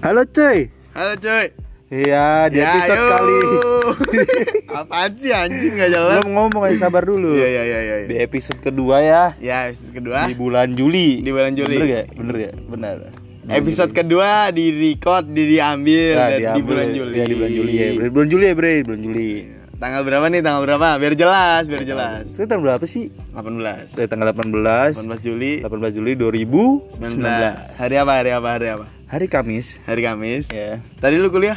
Halo cuy. Halo cuy. Iya, di Ya, episode yuk. kali. Apaan sih anjing nggak jalan? Belum ngomong aja sabar dulu. Iya iya iya iya. Di episode kedua ya. Ya episode kedua. Di bulan Juli. Di bulan Juli. Bener gak? Bener gak? Benar. Episode kedua di record di diambil Nah, dan di diambil bulan. Juli. Ya, di bulan Juli ya. Di bulan Juli ya, Bre. Di bulan Juli. Tanggal berapa nih? Tanggal berapa? Biar jelas, biar jelas. Sekitar berapa sih? 18. Dari tanggal 18. 18 Juli 18 Juli 2019. 19. Hari apa? Hari apa? Hari apa? Hari Kamis. Hari Kamis. Ya. Tadi lu kuliah?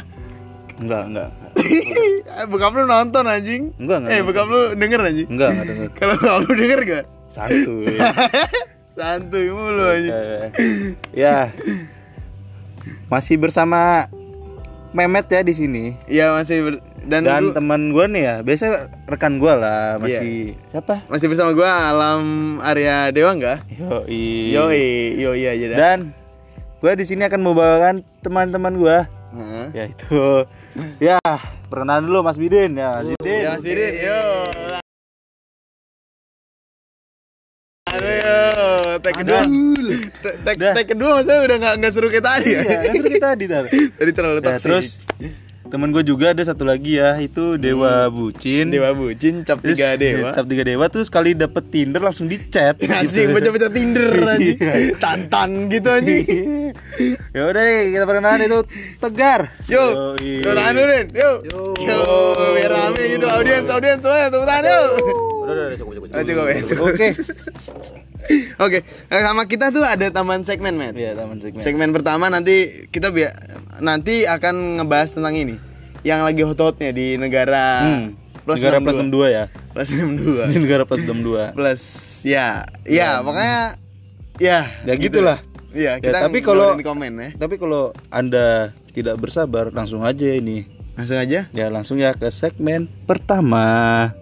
Enggak, enggak. Eh, Bokap lu nonton anjing. Enggak, enggak, Eh, enggak. bokap lu denger anjing. Enggak, enggak denger. Kalau bokap lu denger gak? Santuy. Santuy mulu anjing. Eh, ya. Masih bersama Memet ya di sini. Iya masih ber- dan, Dan gua- teman gua nih ya, biasa rekan gua lah, masih siapa? masih bersama gua Alam Arya Dewa enggak? Yoi. Yoi, yoi aja dah. Dan gua di sini akan membawakan teman-teman gua, Heeh. yaitu ya, perkenalan dulu Mas Bidin ya, Mas Bidin. Ya, Mas Didin, yo. Aduh, yo. Tag kedua. Tag- Tag kedua maksudnya udah nggak nggak seru kayak tadi ya. Iya, suruh kita tadi tar. Tadi terlalu Ya, terus temen gue juga ada satu lagi ya, itu Dewa Bucin. Hmm. Dewa bucin cap Terus, tiga dewa. Cap tiga dewa tuh sekali dapet Tinder langsung di chat. Anjing baca-baca Tinder anjing. Tantan gitu anjing. ya udah deh, kita perkenalan itu Tegar. Yo, yo tangan dulu. Yo. Yo, biar rame gitu audiens, audiens semuanya tepuk tangan yo. Udah, udah, cukup, cukup. Cukup ya, cukup. Oke. Oke, eh, sama kita tuh ada tambahan segmen, Matt. Iya, taman segmen. Segmen pertama nanti kita bi nanti akan ngebahas tentang ini yang lagi hot-hotnya di negara Hmm. plus negara 62. plus 62 ya. plus 62 Ini negara plus 62. plus ya ya pokoknya ya Ya gitulah. Iya, Ya, kita tapi kalau- komen ya. Tapi kalau Anda tidak bersabar, langsung aja ini. Langsung aja. Ya, langsung ya ke segmen pertama.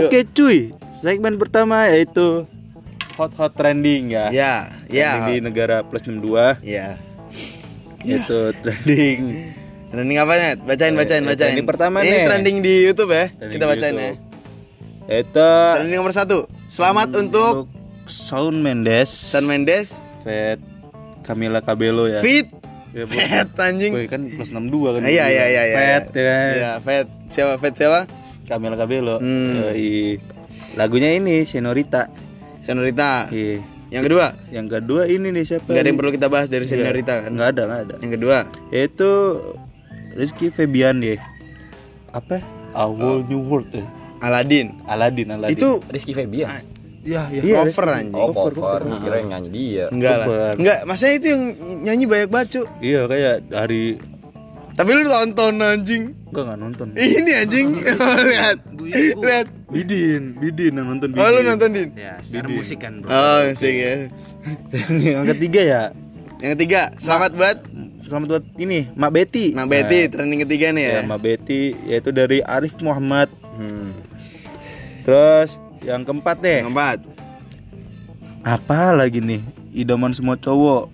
Oke cuy, segmen pertama yaitu hot hot trending ya. Ya, ya. Trending di negara plus 62 Ya. itu trending. Trending apa nih? Bacain, bacain, Eh, bacain. trending pertama Ini nih. trending di YouTube ya. Trending kita bacain ya. Itu Trending nomor satu. Selamat untuk Shawn Mendes, San Mendes, Fat Camila Cabello ya. Fit, Ya. Fat anjing. Kan plus 62 kan. Iya, iya, iya, iya. Fat ya. Iya, Fat. Siapa? Fat siapa? Camila Cabello. Hmm. Yoi. Lagunya ini Senorita. Senorita. Iya. Yang kedua, Yang kedua ini nih siapa? nggak ada yang perlu kita bahas dari Iya. Senorita kan? Nggak ada, nggak ada. Yang kedua, Itu Rizky Febian deh. Apa? A Whole New World ya. Aladin. Aladin, Aladin. Itu Rizky Febian. ya, ya, Iya, cover Rizky. anjing. Oh, cover, cover. cover. Kira yang nyanyi dia. Enggak lah. cover. Enggak, masanya itu yang nyanyi banyak bacu. Iya kayak dari Tapi lu tonton anjing. Gua nggak nonton. Ini anjing. Lihat. Lihat. Bidin, Bidin yang nonton Bidin. Oh, lu nonton Din? Ya, secara musik kan, Bro. Oh, musik ya. yang ketiga ya. Yang ketiga, selamat buat Selamat buat ini, Mak Betty. Mak Betty, trending ketiga nih ya. Ya, Mak Betty yaitu dari Arif Muhammad. Hmm. Terus yang keempat deh. Yang keempat. Apa lagi nih? Idaman semua cowok.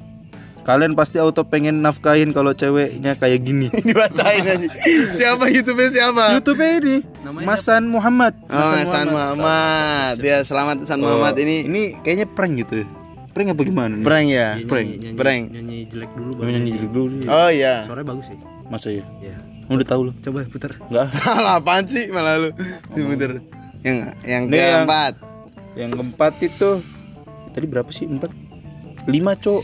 Kalian pasti auto pengen nafkahin kalau ceweknya kayak gini. Dibacain aja. Siapa YouTube-nya siapa? YouTube ini Masan Muhammad. Oh, San Muhammad. Ya, selamat San Muhammad Oh, ini. Ini kayaknya prank gitu. ya. Prank apa gimana? nih? Prank ya? Dia Prank. nyanyi, nyanyi, Prank. nyanyi jelek dulu Oh, baru nyanyi jelek dulu. nih. Oh iya. Suaranya bagus sih. Masa ya? Ya. Udah tahu loh. Coba putar. Enggak. Alah, apaan sih malah lu? Sebentar. Yang yang Ini yang- keempat. Yang keempat itu tadi berapa sih? Empat, lima cok.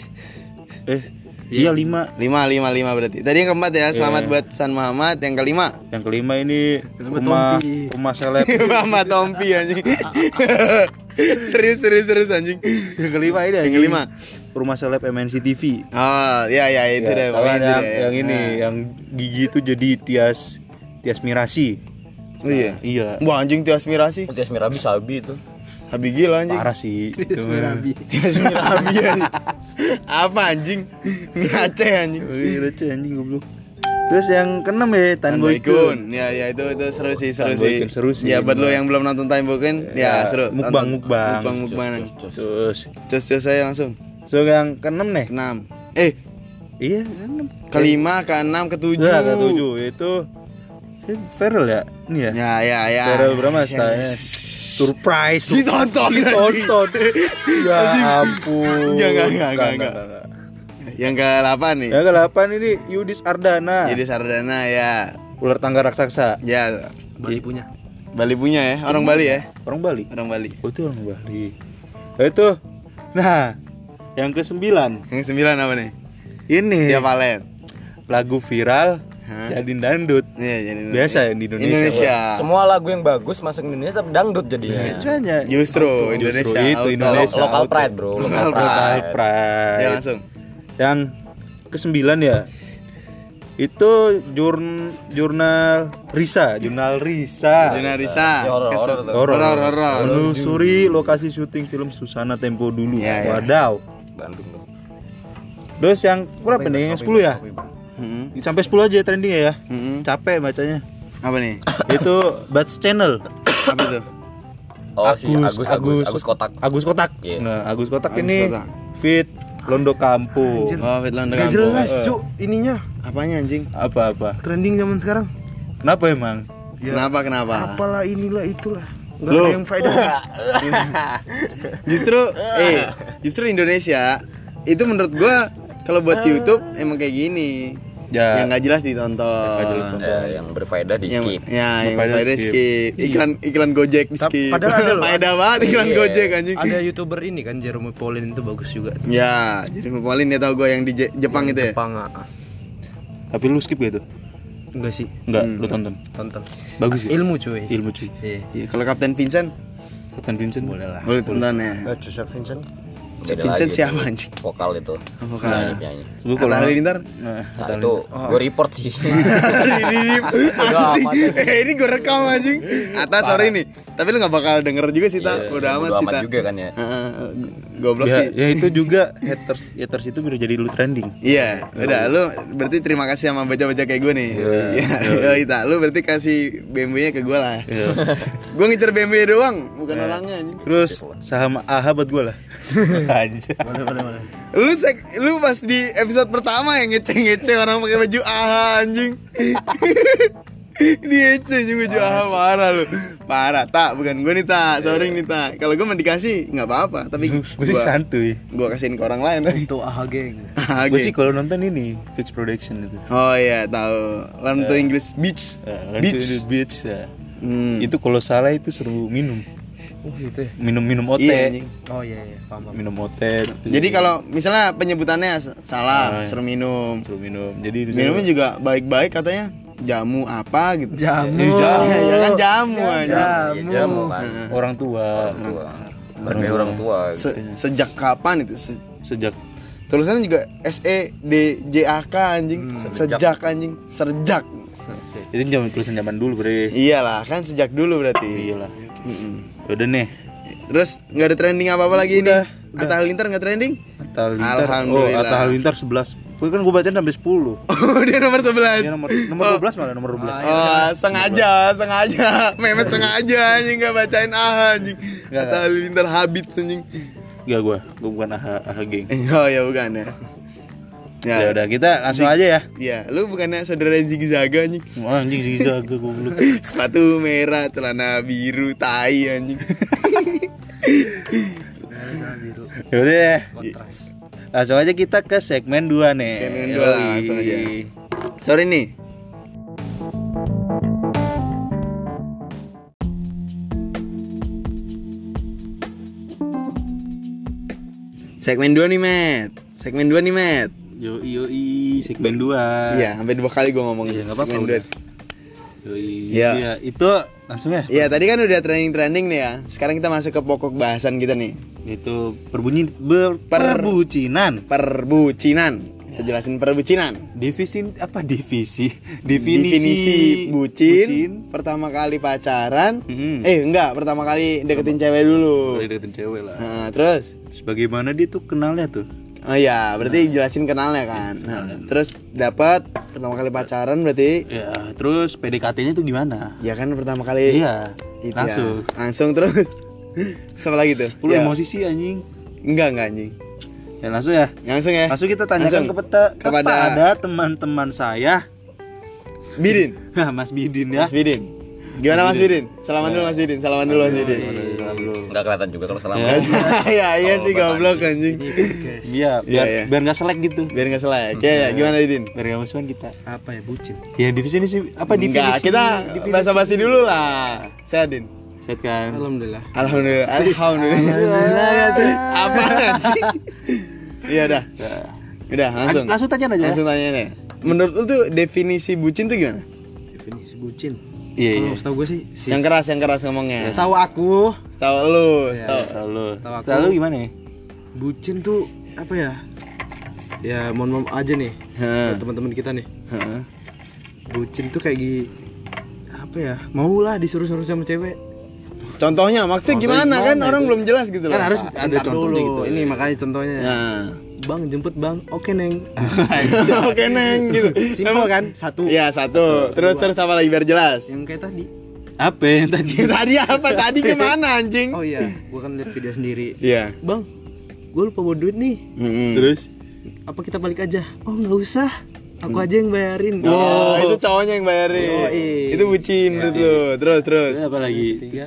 Eh, iya lima. Lima, lima, lima berarti. Tadi yang keempat ya, selamat Iya. buat San Muhammad. Yang kelima, Yang kelima ini rumah rumah seleb. Mama Tompi anjing. serius, serius, serius anjing. yang kelima ini Yang kelima. rumah seleb MNC TV. Oh, ya, ya itu Ya, deh. itu yang, deh. yang ini, Nah. yang gigi itu jadi Tias Tias Mirasi. Oh, iya. Iya. Wah anjing Tias Mirasi. Tias Mirabi Sabi itu. Habi gila anjing. Parah sih. Chris Itu. Tias Mirabi anjing. Apa anjing? Aceh anjing. Receh anjing goblok. Terus yang keenam ya Tan Tan Boy Boykun. Ya, ya itu itu seru sih, seru sih. Seru sih. Ya buat lo yang belum nonton Tan Boykun, ya, Ya, seru. mukbang, mukbang. Mukbang, mukbang. Terus Cus, cus saya langsung. so yang keenam nih. Enam. Eh, Iya, keenam. kelima, keenam, ketujuh. Ya, ketujuh itu Feral ya? Ini ya? Ya ya ya. Feral Bramasta ya. Surprise. Ditonton. Ditonton. ya ampun. Enggak, enggak, enggak, enggak, enggak. Yang ke-8 nih. Yang ke-8 ini Yudis Ardana. Jadi Sardana ya. Ular tangga raksasa. Ya Bali punya. Bali punya ya, orang Bali ya. Orang Bali. Orang Bali. Oh itu orang Bali. Nah, itu. Nah, yang ke-9 Yang sembilan apa nih? ini Dia Valen. lagu viral Hah? jadi dangdut. Iya, jadi Biasa ya di Indonesia. Indonesia. Semua lagu yang bagus masuk Indonesia tapi dangdut jadinya. Makanya Justru Justru Indonesia. itu auto. Indonesia. Lo- Local auto. pride, Bro. Local Local pride. Local pride. Ya langsung. Yang kesembilan ya itu jurn jurnal Risa, jurnal Risa. Juna Risa. Ya, horor, horor. Menelusuri lokasi syuting film Susana Tempo dulu. Ya, ya. Wadaw. Bandung. Terus yang berapa nih? Yang 10 ya? Mm-mm. Sampai 10 aja trending ya. Mm-mm. Capek bacanya. Apa nih? itu Bats Channel. Apa tuh? Oh, si Agus, Agus, Agus, Agus. Agus Kotak. Agus Kotak. Iya. Nah, Agus Kotak Agus ini Kotak. fit Londo Kampung. Oh, Fit Londo Gak jelas cuk ininya Apanya anjing? Apa-apa? trending zaman sekarang. Kenapa emang? Kenapa kenapa? Apalah inilah itulah. Enggak Lu. ada yang faedah. justru eh justru Indonesia itu menurut gua kalau buat YouTube emang kayak gini. Ya. Yang nggak jelas ditonton. nggak jelas ditonton. Ya, yang berfaedah di yang, skip. ya, yang Berfaedah faedah skip. skip. Iklan iklan Gojek di skip. padahal ada loh. Faedah banget iklan Iya. Gojek anjing. ada youtuber ini kan Jerome Pauline itu bagus juga. Ya, jadi Paulin ya tau gue yang di Je- Jepang itu ya. Jepang ah. Tapi lu skip gitu? Enggak sih, Enggak, Hmm. lu tonton. tonton. Bagus ya? Ilmu cuy. Ilmu cuy. Iya. Iya, kalau Kapten Vincent Kapten Vincent boleh lah. boleh tonton ya. Eh, Joseph Vincent. Si Beda Vincent lagi siapa anjing? Vokal itu. Vokal. Nyanyi, nyanyi. Sebelum kalau Atta Halilintar. Nah, Nah, itu gue report sih. Ini anjing. Eh, ini gue rekam anjing. Atas sorry nih. Tapi lu gak bakal denger juga sih, Ta. Iya, Bodo amat sih, amat Ta. juga kan ya. Heeh, goblok ya, sih. ya itu juga haters haters itu udah jadi lu trending. Iya, udah lu berarti terima kasih sama baca-baca kayak gue nih. Iya, iya, Ita. Lu berarti kasih BMW-nya ke gue lah. Iya. gue ngincer BMW doang, bukan orangnya anjing. Terus saham AHA buat gue lah. Boleh boleh boleh. Lu sek, lu pas di episode pertama yang ngece-ngece orang pakai baju AHA anjing. Dia ngece anjing baju AHA parah lu. Parah, tak bukan gue nih tak, sorry nih tak. Kalau gue mau dikasih nggak apa-apa, tapi Gue sih santuy. gue kasihin ke orang lain. Untuk AHA geng. AHA Gue sih kalau nonton ini Fix Production itu. Oh iya, tahu. Learn to English Beach. Uh, Beach. Beach. Beach ya. Hmm. Itu kalau salah itu suruh minum. Oh gitu ya. Minum-minum ote. Iya, anjing. Oh iya iya, paham paham. minum ote. Jadi kalau misalnya penyebutannya Ah, salah, iya. suruh minum. suruh minum. Jadi Minumnya juga baik-baik katanya. Jamu apa gitu. Jamu. Eh, jamu. ya kan jamu aja. Iya, jamu kan. orang tua Orang tua. Sebagai orang tua. Se- sejak kapan itu? Se- sejak tulisannya juga S E D J A K anjing. Sejak. Sejak anjing. Serjak. itu zaman tulisan zaman dulu bre. Iyalah, kan sejak dulu berarti. Iyalah. Udah nih. Terus nggak ada trending apa-apa lagi Udah, nih? Atta Halilintar nggak trending? Atta Halilintar. Alhamdulillah. Oh, Atta Halilintar 11. Gue kan gue bacain sampai 10. Oh, dia nomor 11. Dia nomor nomor 12 malah nomor 12. Oh, sengaja, sengaja. Memet sengaja anjing nggak bacain ah anjing. Atta Halilintar habit anjing. Enggak gua, gua bukan AHA, AHA geng. Oh ya bukan ya. Ya udah kita langsung aja ya. Ya, lu bukannya saudara Ziggy Zaga anjing. Wah, anjing sih jaga goblok. Sepatu merah, celana biru, tai anjing. Ya udah deh. Kontras. Langsung aja kita ke segmen 2 nih. Segmen dua lah, Yoi. langsung aja. Sorry nih. Segmen 2 nih, Met. Segmen 2 nih, Met. Yoi yoi segmen 2. Iya, sampai dua kali gua ngomong. Iya, apa-apa, udah. dua. Yoi. Iya. Iya, itu langsung ya. Iya, tadi kan udah trending-trending nih ya. Sekarang kita masuk ke pokok bahasan kita nih. Itu perbunyi ber, perbucinan. Perbucinan. Kita jelasin perbucinan. Divisi apa divisi? Definisi, Definisi, bucin, pertama kali pacaran. Hmm. Eh, enggak, pertama kali deketin cewek dulu. Boleh deketin cewek lah. Nah, terus Terus bagaimana dia tuh kenalnya tuh? Oh iya, berarti jelasin kenalnya kan. Nah, terus dapat pertama kali pacaran berarti Ya, terus PDKT-nya tuh gimana? ya kan pertama kali Iya, itu ya. langsung. Langsung terus. Sama lagi tuh. Lu Ya. emosi sih anjing. Enggak, enggak anjing. Ya langsung ya. Langsung ya. Langsung kita tanyakan Langsung. Kepada- kepada teman-teman saya Bidin. Mas Bidin ya Mas Bidin. Gimana Mas Bidin? Salaman dulu Mas Bidin. Salaman dulu Mas Bidin. Enggak kelihatan juga kalau selama. Ya iya sih goblok anjing. Iya, Iya, biar iya. biar nggak selek gitu. Biar enggak selek. Ya, ya gimana Bidin? Biar nggak musuhan kita. Apa ya bucin? Ya definisi apa definisi? Enggak, kita basa-basi dulu lah. Saya Din. Set kan. Alhamdulillah. Alhamdulillah. Alhamdulillah. Apa sih? Iya dah. Udah langsung. Langsung tanya aja. Langsung tanya nih. Menurut lu tuh definisi bucin tuh gimana? Definisi bucin. Iya, iya. Kalau setahu gue sih, si Yang keras, yang keras ngomongnya. setahu aku Tahu lu, Iya. tahu. Lalu, Tahu aku. lalu gimana ya? bucin tuh apa ya? Ya mohon maaf aja nih teman-teman kita nih. Heeh. Bucin tuh kayak gini apa ya? Maulah disuruh-suruh sama cewek. Contohnya maksudnya gimana, kan orang belum jelas gitu loh. Kan harus ada ada contohnya dulu. gitu. Ini makanya contohnya. Nah. Bang jemput bang, oke neng. Oke neng gitu. Simpel kan? Satu. Iya satu. Terus terus apa lagi biar jelas? Yang kayak tadi. Apa yang tadi? Tadi apa? Tadi ke mana anjing? Oh iya, gua kan lihat video sendiri. Iya. Bang, gue lupa bawa duit nih. Terus? Apa kita balik aja? Oh nggak usah. Aku aja yang bayarin. Oh, itu cowoknya yang bayarin. Itu bucin menurut lu. Terus terus. Apa lagi? Tiga.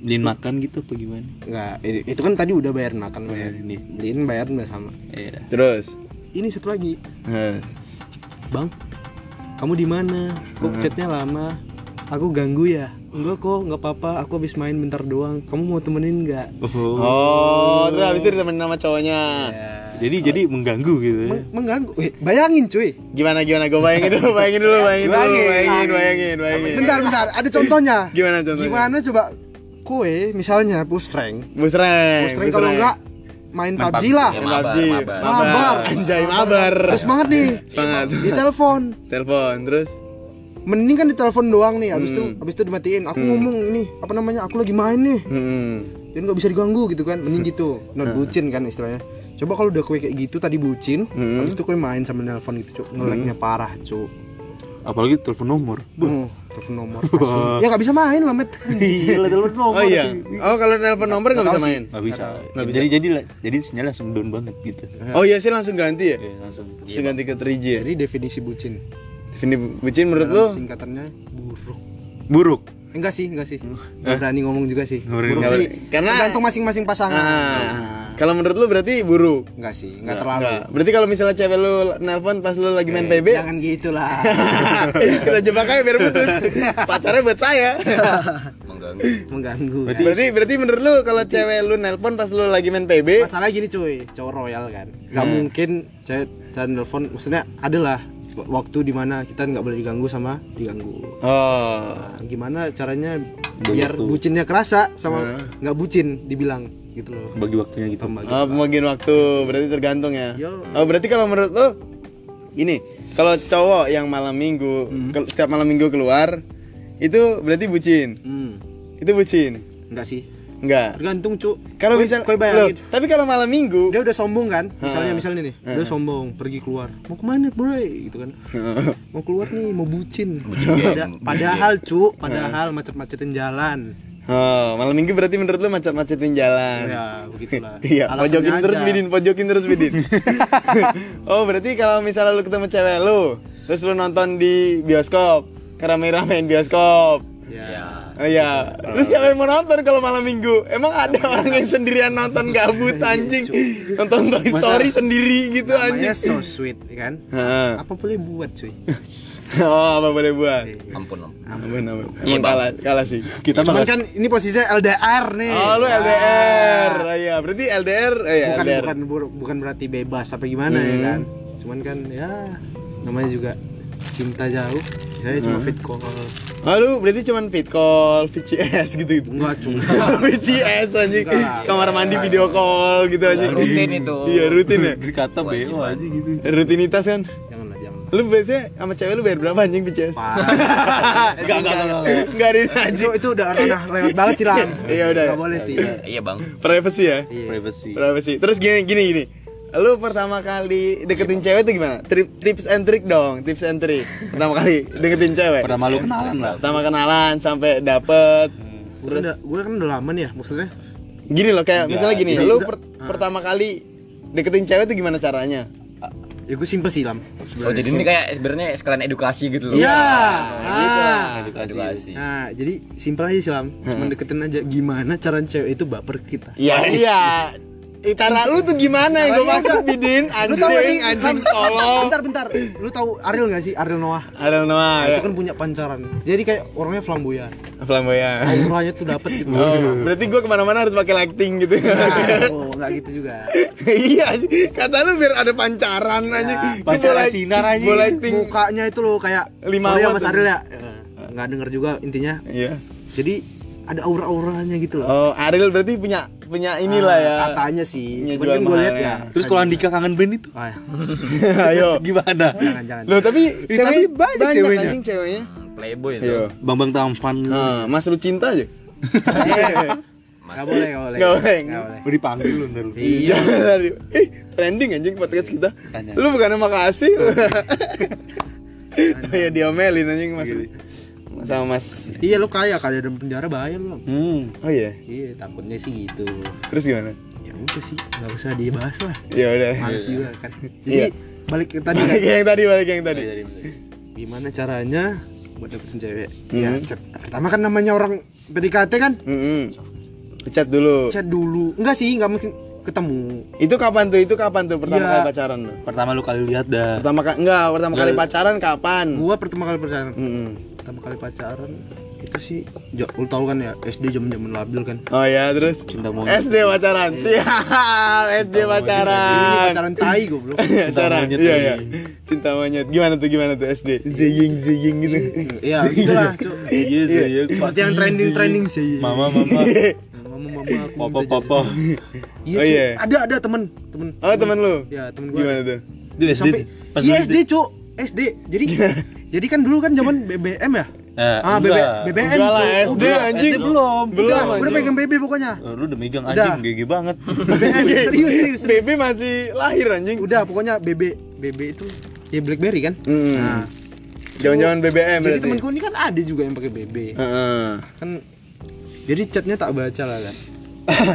Beliin makan gitu apa gimana? Enggak, itu, itu kan tadi udah bayarin makan bayar ini. Beliin bayarin udah sama. Iya. Terus. Ini satu lagi. Terus. Bang, kamu di mana? Kok chatnya lama? Aku ganggu ya? Enggak kok, nggak apa-apa. Aku habis main bentar doang. Kamu mau temenin nggak? Oh, terus habis itu ditemenin sama cowoknya. Ya. Jadi jadi mengganggu gitu ya. Meng- mengganggu. Eh, bayangin cuy. Gimana gimana? Gue bayangin dulu, bayangin dulu, bayangin dulu, Bayangin. bayangin, bayangin, bayangin. Bentar, bentar. Ada contohnya. Gimana contohnya? Gimana coba? Kue misalnya push rank. Bus rank. Push rank kalau enggak main PUBG lah. Ya, Main mabar, PUBG. mabar. Mabar. Anjay mabar. Terus semangat nih. Semangat. Di telepon. Telepon terus. Mending kan di telepon doang nih. Habis itu Hmm. habis itu dimatiin. Aku ngomong ini apa namanya? Aku lagi main nih. Hmm. Dan nggak bisa diganggu gitu kan. Mending gitu. Not bucin kan istilahnya. Coba kalau udah kue kayak gitu tadi bucin, Hmm. habis itu kue main sama nelpon gitu, cuk. Ngeleknya parah, cuk. Apalagi telepon nomor. Hmm, telepon nomor. Ya nggak bisa main lah, Met. Gila telepon nomor. Oh iya. Oh kalau nelpon nomor nggak bisa main. Nggak bisa. Nggak bisa. Jadi jadi jadi sinyal langsung down banget gitu. Oh iya sih langsung ganti ya. Iya, langsung. Langsung ganti ke 3G ya. Jadi definisi bucin. Definisi bucin menurut lu? Dalam singkatannya buruk. Buruk. Enggak sih, enggak sih. Enggak berani ngomong juga sih. Buruk Nggak sih. Karena- tergantung masing-masing pasangan. Ah. Kalau menurut lu berarti buruk. Enggak sih, enggak terlalu. Enggak. Berarti kalau misalnya cewek lu nelpon pas lu lagi main PB, Jangan gitu lah. kita jebak aja biar putus. Pacarnya buat saya. Mengganggu. Mengganggu. kan. berarti berarti menurut lu kalau cewek lu nelpon pas lu lagi main PB, Masalahnya gini cuy, cowok royal kan. Gak Hmm. mungkin cewek dan telepon, maksudnya adalah waktu di mana kita nggak boleh diganggu sama diganggu. oh. Nah, gimana caranya biar bucinnya kerasa sama Hmm. nggak bucin dibilang gitu loh. Bagi waktunya gitu. Pembagi. Oh, pembagian waktu berarti tergantung ya. Yo. Oh, berarti kalau menurut lu ini, kalau cowok yang malam minggu, ke- setiap malam minggu keluar, itu berarti bucin. Hmm, Itu bucin. enggak sih. Enggak. Tergantung cu. Kalau misal koi bayangin. Loh, tapi kalau malam minggu, Dia udah sombong kan? Ha. Misalnya misalnya nih, Ha. dia sombong pergi keluar. Mau ke mana bro? Gitu kan. Mau keluar nih, mau bucin. Pada- padahal cu, padahal macet-macetin jalan. oh, malam minggu berarti menurut lu macet-macetin jalan. Ya, begitulah. Iya, pojokin terus aja. bidin, pojokin terus bidin. oh, berarti kalau misalnya lu ketemu cewek lu, terus lu nonton di bioskop, kerame-ramein bioskop. Ya. Oh iya, terus siapa yang mau nonton kalau malam minggu? Emang ada orang yang sendirian nonton gabut anjing, nonton Toy Story sendiri gitu Namanya anjing. so sweet, ya kan? Hah. Apa boleh buat cuy? Oh, apa boleh buat? Ampun, ampun. Ampun, ampun. Iya, Emang Bang. kalah, kalah sih. Kita Cuman kan ini posisinya LDR nih. Oh, lu LDR. Oh, iya, berarti LDR, oh iya, bukan LDR. bukan bukan berarti bebas apa gimana ya Hmm. kan cuman kan ya namanya juga cinta jauh saya cuma fit call Oh, lu berarti cuman fit call, VCS gitu-gitu. enggak cuma VCS anjing. Enggak lah. Kamar mandi video call gitu anjing. Rutin itu. Iya, rutin ya. berkata BO aja gitu. Rutinitas kan. jangan lah jangan Lu biasanya sama cewek lu bayar berapa anjing VCS? Enggak, enggak, enggak. Enggak ada itu anjing. itu udah ranah lewat banget sih Iya, udah. nggak boleh sih Iya, Bang. Privacy ya. iya Privacy. Privacy. Terus gini gini gini. Lu pertama kali deketin cewek itu gimana? Trip, tips and trick dong, tips and trick. Pertama kali deketin cewek. Pada malu kenalan lah. Pertama kenalan sampai dapet. gue kan udah gue kan udah lama nih ya maksudnya Gini loh kayak misalnya gini, Jadi lu per- pertama kali deketin cewek itu gimana caranya? ya gue simple sih lam Oh jadi ini kayak sebenarnya sekalian edukasi gitu loh. Iya. gitu lah. Ah. Edukasi. Nah, jadi simpel aja sih lam. Cuma deketin aja gimana cara cewek itu baper ke kita. Iya, iya. Cara lu tuh gimana yang gue maksud Bidin? Anjing, anjing tolol. Bentar, bentar. Lu tahu Ariel gak sih? Ariel Noah. Don't know, Nah, ya. Itu kan punya pancaran. Jadi kayak orangnya flamboyan. flamboyan. Auranya tuh dapet gitu. Oh, berarti gue ke mana-mana harus pakai lighting gitu. Nah, oh, enggak gitu juga. iya, kata lu biar ada pancaran aja. Pancaran sinar aja. Mukanya itu loh kayak Lima sorry ya Mas. Ariel ya. Enggak denger juga intinya. Iya. Jadi ada aura-auranya gitu loh. Oh, Ariel berarti punya punya inilah ya. Ah, Katanya sih. Punya Cuman kan gue lihat mahalnya. ya. Terus kalau Andika kangen band itu Ah, Ayo. gimana? jangan jangan. Loh, tapi tapi cewek banyak ceweknya. anjing ceweknya. Hmm, Playboy itu. Ayo. Bambang Tampan. Nah, Mas lu cinta aja. Enggak boleh, enggak boleh. Nggak boleh. Nggak boleh. Mau dipanggil lu ntar. Iya. Eh, trending anjing podcast kita. Tanya. Lu bukannya makasih lu. Oh ya diomelin anjing Mas. Sama Mas. Iya lu kaya kali dalam penjara bahaya lu. Hmm. Oh iya. Iya takutnya sih gitu. Terus gimana? Ya udah sih nggak usah dibahas lah. Ya udah. Males juga kan. Jadi Iya. balik ke tadi kan. Balik yang tadi, balik yang tadi. Gimana caranya buat dapetin cewek? Hmm. Ya chat. pertama kan namanya orang PDKT kan Heeh. Chat dulu. chat dulu. Enggak sih, enggak mungkin ketemu. Itu kapan tuh? Itu kapan tuh pertama Iya. kali pacaran? Pertama lu kali lihat dah. Pertama kali enggak, pertama kali pacaran kapan? Gua pertama kali pacaran. Heeh. Pertama kali pacaran itu sih jo, lu tahu kan ya SD zaman-zaman labil kan. Oh ya, terus Cinta monyet. SD pacaran. Siap, SD Ini pacaran. pacaran tai goblok. Pacaran. monyet Iya, iya. Cinta monyet. Gimana tuh? Gimana tuh SD? Zeying zeying gitu. Iya, gitulah, Cuk. Iya, iya. Seperti yang trending-trending sih. Mama, mama. mama aku Papa, minta papa. Iya, Oh, iya. Ada ada temen temen. Oh, temen lu? Ya, temen gua. Gimana tuh? Itu SD. Sampai Pas Iya SD, Cuk. SD. Jadi jadi kan dulu kan zaman BBM ya? Eh, Ah, BB. BBM, Enggak lah. SD Udah, anjing. SD belum. Belum, Udah, udah pegang BB pokoknya. Eh, Lu udah megang Udah. anjing GG banget. BBM serius serius. serius. BB masih lahir anjing. Udah, pokoknya BB BB itu ya BlackBerry kan? Hmm. Nah, Jaman-jaman BBM jadi berarti. temenku ini kan ada juga yang pakai BB. Heeh. Kan jadi chatnya tak baca lah kan.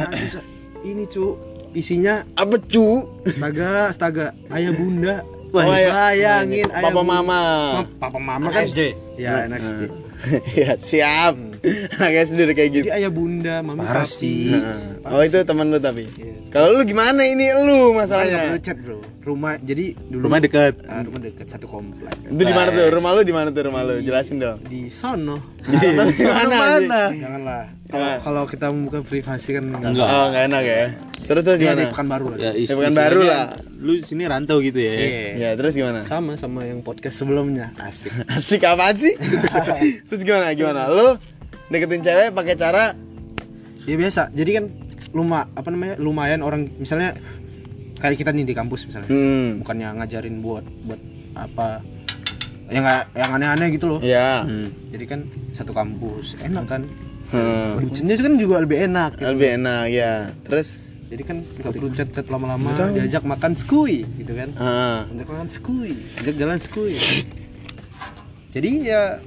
Ini, Cuk. Isinya Apa cu? astaga, astaga, ayah bunda. Oh, iya. Sayangin ayah Papa bunda. mama. Ma- Papa mama kan SD. Ya, anak SD. ya siap. Anak SD udah kayak gitu. Jadi ayah bunda, mami Parah papi. sih. Heeh. Oh itu teman lu tapi. Iya. Kalau lu gimana ini lu masalahnya? perlu chat bro. Rumah jadi dulu Rumah dekat. Ah, rumah dekat satu komplek. Itu di mana tuh? Rumah lu di mana tuh rumah lu? Jelasin dong. Di sono. Di sana di mana? Janganlah. Kalau Nah. kalau kita membuka privasi kan enggak. Enggak. Oh enggak enak ya. Terus terus gimana? di Pekanbaru lah. Ya, is- bukan baru lah. Lu sini rantau gitu ya. Iya. Ya terus gimana? Sama sama yang podcast sebelumnya. Asik. Asik apaan sih? terus gimana? Gimana? Lu deketin cewek pakai cara Ya biasa. Jadi kan luma apa namanya? Lumayan orang misalnya kayak kita nih di kampus misalnya. hmm. Bukannya ngajarin buat buat apa yang yang aneh-aneh gitu loh. Ya. Hmm. Jadi kan satu kampus enak kan. Hmm. Bucinnya kan juga lebih enak. gitu. Lebih enak ya. Terus Jadi kan nggak perlu chat-chat lama-lama, Betul. diajak makan skui gitu kan. ah. Diajak makan skui, diajak jalan skui. Jadi ya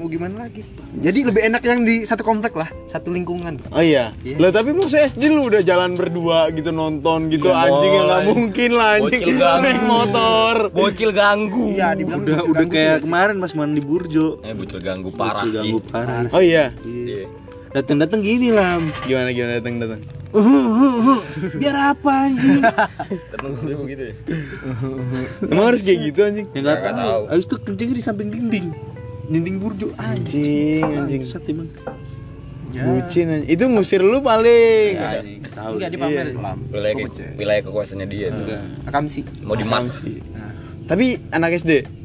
mau gimana lagi? Jadi lebih enak yang di satu komplek lah, satu lingkungan. Oh iya. Iya. Lah tapi lu SD lu udah jalan berdua gitu nonton gitu Iya, anjing ya nggak mungkin lah anjing Bocil ganggu. naik motor. Bocil ganggu. Iya, dibilang Udah bocil udah ganggu kayak sih, kemarin pas mandi Burjo. Eh bocil ganggu parah Bocil sih. ganggu parah. Oh iya. Iya. Datang-datang gini lah. Gimana gimana datang datang. Biar apa anjing? Datang gue begitu ya. Emang harus kayak gitu anjing? Ya enggak Nggak tahu. Habis itu kencingnya di samping dinding. Dinding Burjo Anjing anjing. Bangsat emang. Ya. Bucin anjing. Itu ngusir lu paling. Ya, Anjing, tahu. Enggak dipamer Iya. Wilayah wilayah kekuasaannya dia tuh. Enggak. Akam sih. Mau di Paham mat sih. Nah, Tapi anak SD.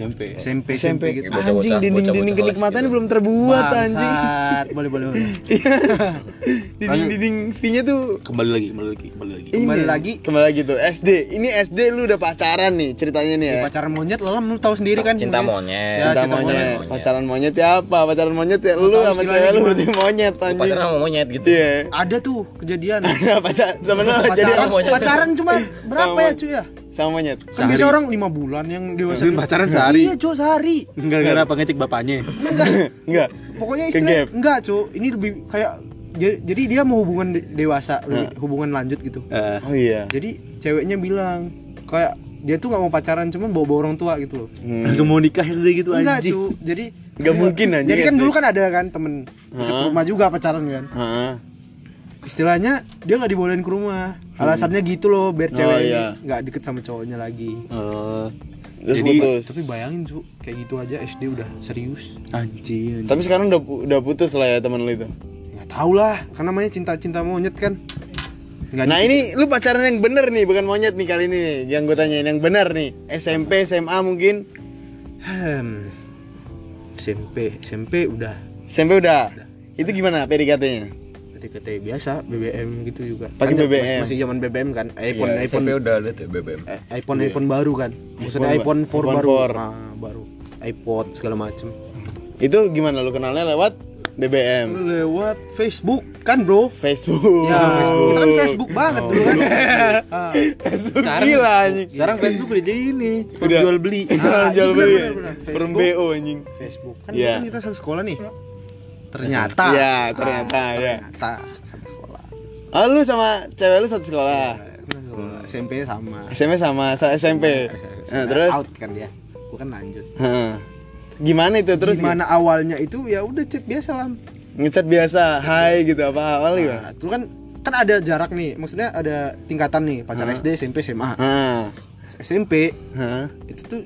SMP. SMP, SMP SMP gitu. Anjing dinding-dinding kenikmatan gitu. belum terbuat anjing. Bangsat. Boleh, boleh, boleh. Dinding-dinding V-nya tuh Kembali lagi, kembali lagi, kembali lagi. Kembali ini. lagi. Kembali lagi tuh SD. Ini SD lu udah pacaran nih ceritanya nih ya. Pacaran monyet lah, lu tahu sendiri kan. Cinta monyet. Ya, Cinta cinta monyet. monyet. Pacaran monyet ya apa? Pacaran monyet ya lu sama cewek lu berarti monyet anjing. Pacaran sama monyet gitu. Iya. Ada tuh kejadian. Pacaran, monyet. pacaran cuma berapa ya cuy ya? Sama monyet. Kan biasa orang lima bulan yang dewasa. Tapi pacaran sehari. Iya cuy sehari. Gara-gara apa ngecek bapaknya. Enggak. Pokoknya istilah enggak cuy. Ini lebih kayak ja- jadi dia mau hubungan de- dewasa, Nah. hubungan lanjut gitu. Eh, Oh iya. Jadi ceweknya bilang kayak dia tuh nggak mau pacaran cuman bawa bawa orang tua gitu loh Hmm. Langsung mau nikah SD gitu enggak anjing. cu jadi Nggak mungkin, anjing, jadi kan SD. dulu kan ada kan temen rumah juga pacaran kan Heeh. Istilahnya dia nggak dibolehin ke rumah alasannya gitu loh biar Oh, cewek ini iya. nggak deket sama cowoknya lagi Oh, Terus Jadi- putus. tapi bayangin cu kayak gitu aja SD udah serius anjing. Tapi sekarang udah udah putus lah ya teman lu itu. nggak tahu lah kan namanya cinta cinta monyet kan nggak Nah ini lu pacaran yang bener nih, bukan monyet nih kali ini nih. Yang gue tanyain yang bener nih. SMP, SMA mungkin. Hmm. SMP SMP udah SMP udah. Itu gimana PDKT-nya? PDKT biasa BBM gitu juga Pakai Kan BBM. masih, masih zaman BBM kan iPhone Iya, iPhone SMP udah ada tuh BBM. eh, iPhone iPhone baru kan maksudnya iPhone iPhone 4 ba- baru iPhone 4. Nah, baru iPod segala macem Itu gimana lu kenalnya lewat BBM? lewat Facebook kan bro Facebook. ya kita kan Facebook banget dulu kan Ah. Facebook gila anjing. Sekarang Facebook udah jadi ini, Udah. jual beli. Jual Ah, iya, beli. Perum Facebook. BO anjing. Facebook kan Iya. dulu kan kita satu sekolah nih ternyata Iya, ternyata, Ah, ya. ternyata satu sekolah Oh, lu sama cewek lu satu sekolah. Satu sekolah. SMP sama SMP sama sa- SMP. Nah, terus out kan dia gua kan lanjut Heeh. Gimana itu terus? gimana awalnya itu ya udah chat biasa lah Ngechat biasa, hai gitu apa awal gitu. Nah, itu kan kan ada jarak nih maksudnya ada tingkatan nih pacar Hah? SD SMP SMA Nah, SMP Hah? itu tuh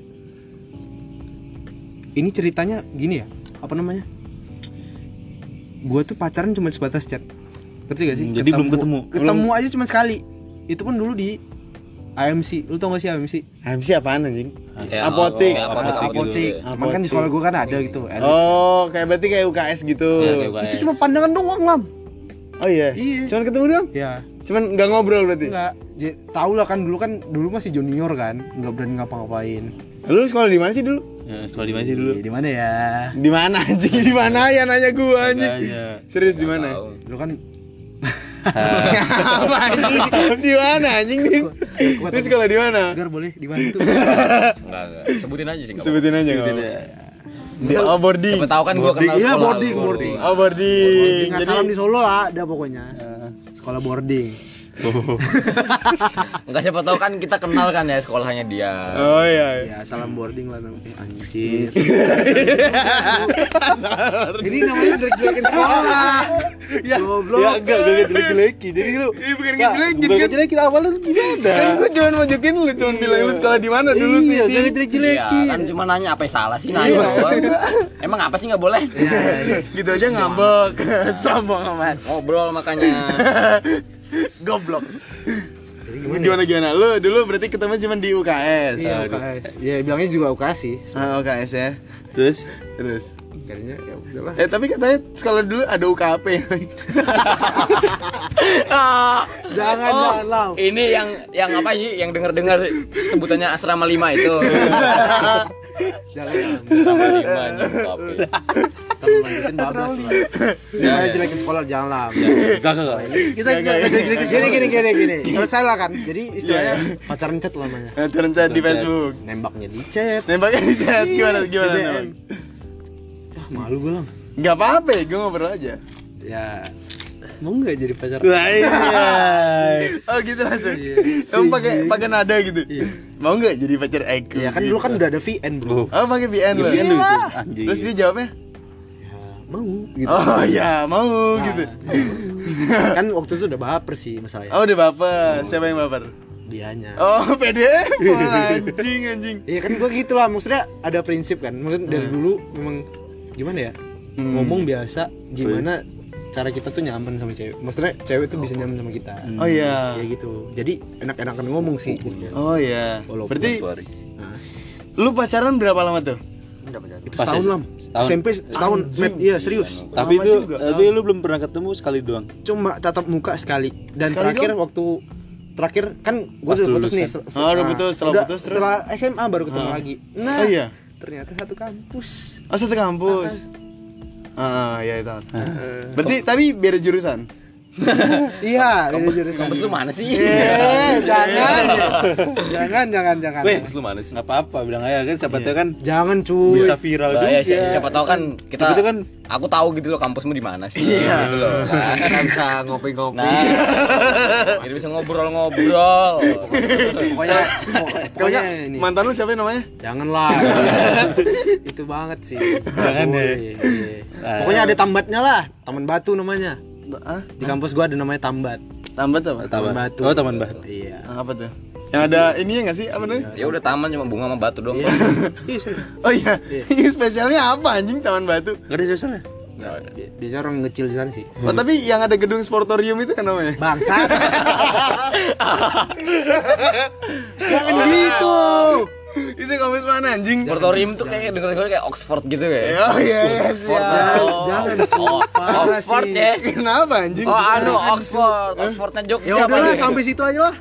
ini ceritanya gini ya apa namanya gua tuh pacaran cuma sebatas chat ngerti gak sih Hmm, jadi belum ketemu. ketemu aja cuma sekali itu pun dulu di AMC lu tau gak sih AMC MC apaan anjing? Ya, Apotik. kayak Apotik apotik, gitu. apotik ya. cuman kan di sekolah gua kan ada gitu elit. Oh, kayak berarti kayak UKS gitu. Iya, kayak UKS. itu cuma pandangan doang lam Oh iya. Iya. Cuman ketemu doang? ya Cuman nggak ngobrol berarti. enggak J- tau lah kan dulu kan dulu masih junior kan nggak berani ngapa-ngapain Lu sekolah di mana sih dulu? Ya, sekolah di mana sih dulu? Di mana ya Di mana anjing? Di mana ya nanya gua anjing? Serius di mana? Dulu kan Apa anjing? Di mana anjing nih? Lu sekolah di mana? agar boleh dibantu Enggak, enggak. Sebutin aja sih enggak Sebutin aja Sebutin apa-apa. ya. Di oh, boarding. Siapa tahu kan gua Boarding. kenal Iya, sekolah boarding, lu. boarding. Oh, boarding. Jadi salam di Solo ada pokoknya sekolah boarding Enggak siapa tahu kan kita kenal kan ya sekolahnya dia. Oh iya. ya salam boarding lah namanya anjir ini namanya jelek-jelekin sekolah ya goblok Ya enggak, enggak jelek-jelekin. Jadi lu Ini bukan Nggak, ngejelekin bukan kan? ngejelekin awalnya tuh gimana? Kan gua cuma mojokin lu, cuma bilang lu sekolah di mana dulu sih. Iya, enggak Iya, ngejelek-jelekin. kan cuma nanya apa yang salah sih nanya doang. Emang apa sih nggak boleh? Gitu aja ngambek. Sombong amat. Ngobrol makanya. Goblok. Gimana gimana? Lu dulu berarti ketemu cuma di UKS. iya UKS ya bilangnya juga UKS sih Ah, UKS ya. Terus Terus. kayaknya ya udahlah Eh tapi katanya sekolah dulu ada UKP. jangan Oh, jangan lau Ini yang yang apa sih? Yang dengar-dengar sebutannya asrama 5 itu. jangan Asrama 5 nyokap. mau lanjutin bablas lah jangan jelekin sekolah jangan lah enggak enggak. kita jelek-jelekin gini gini gini gini. Selesai lah kan? Jadi istilahnya pacaran chat lah namanya. Nah, turun chat di Facebook. nembaknya di chat. Nembaknya di chat. Gimana gimana? Nembak? ah malu gue lang Gak apa-apa, gue ngobrol aja. ya mau nggak jadi pacar Wah, iya. Oh gitu langsung. Iya. Kamu pakai pakai nada gitu. Iya. Mau nggak jadi pacar aku? ya kan dulu kan udah ada VN bro Oh pakai VN lo. Iya itu anjing. Terus dia jawabnya? ya, mau gitu Oh ya mau Nah, gitu. kan waktu itu udah baper sih masalahnya Oh udah baper. Siapa yang baper? dianya Oh pede. Oh, anjing anjing. Iya kan gua gitu lah, maksudnya ada prinsip kan. Maksudnya dari dulu memang gimana ya? Hmm. Ngomong biasa gimana cara kita tuh nyaman sama cewek. Maksudnya cewek tuh bisa nyaman sama kita. Oh iya. Ya gitu. Jadi enak-enakan ngomong sih. jadinya. Oh iya. Walaupun Berarti. Nah, lu pacaran berapa lama tuh? itu Pas setahun S- lah. setahun. SMP setahun. Met, iya serius. Tapi itu juga, tapi lu belum pernah ketemu sekali doang. Cuma tatap muka sekali. Dan Sekali terakhir waktu terakhir kan gua Pas udah putus nih. kan? sel- Oh, udah nah, putus, setelah udah putus terus? setelah SMA baru ketemu Ah. lagi. Nah, Oh iya. ternyata satu kampus. Oh satu kampus. Ah iya itu. Eh, Berarti tapi beda jurusan. iya beda jurusan Kampus lu mana sih? eh jangan jangan jangan jangan Weh. Kampus lu mana sih? nggak apa-apa bilang aja kan siapa tahu kan jangan cuy bisa viral juga ya, siapa, tahu kan kita itu kan aku tahu gitu loh kampusmu di mana sih. Gitu loh. Nah, kan bisa ngopi-ngopi Nah, ini bisa ngobrol-ngobrol. pokoknya pokoknya ini mantan lu siapa namanya janganlah itu banget sih Jangan deh. Iya. Ah. pokoknya ada tambatnya lah. Taman batu namanya. Ah di kampus gua ada namanya tambat. Tambat apa? Taman batu. Oh, Taman Batu. iya. Ah, apa tuh? Yang ada ini ya nggak sih? Apa namanya? Ya udah taman cuma bunga sama batu doang. iya. Ih, serius. oh iya. Ini spesialnya apa anjing taman batu? Nggak ada sosialnya Nggak, bi- biasa orang kecil di sana sih. Oh tapi yang ada gedung sportorium itu kan namanya? Bangsa. Jangan gitu itu kampus mana anjing Sportorium tuh kayak denger-denger kayak Oxford gitu kayak. oh iya iya Oxford. siap. Oh. jangan, Oh, Oxford ya. kenapa anjing Oh anu Oxford, Oxfordnya Jogja. ya udahlah nih? sampai situ aja lah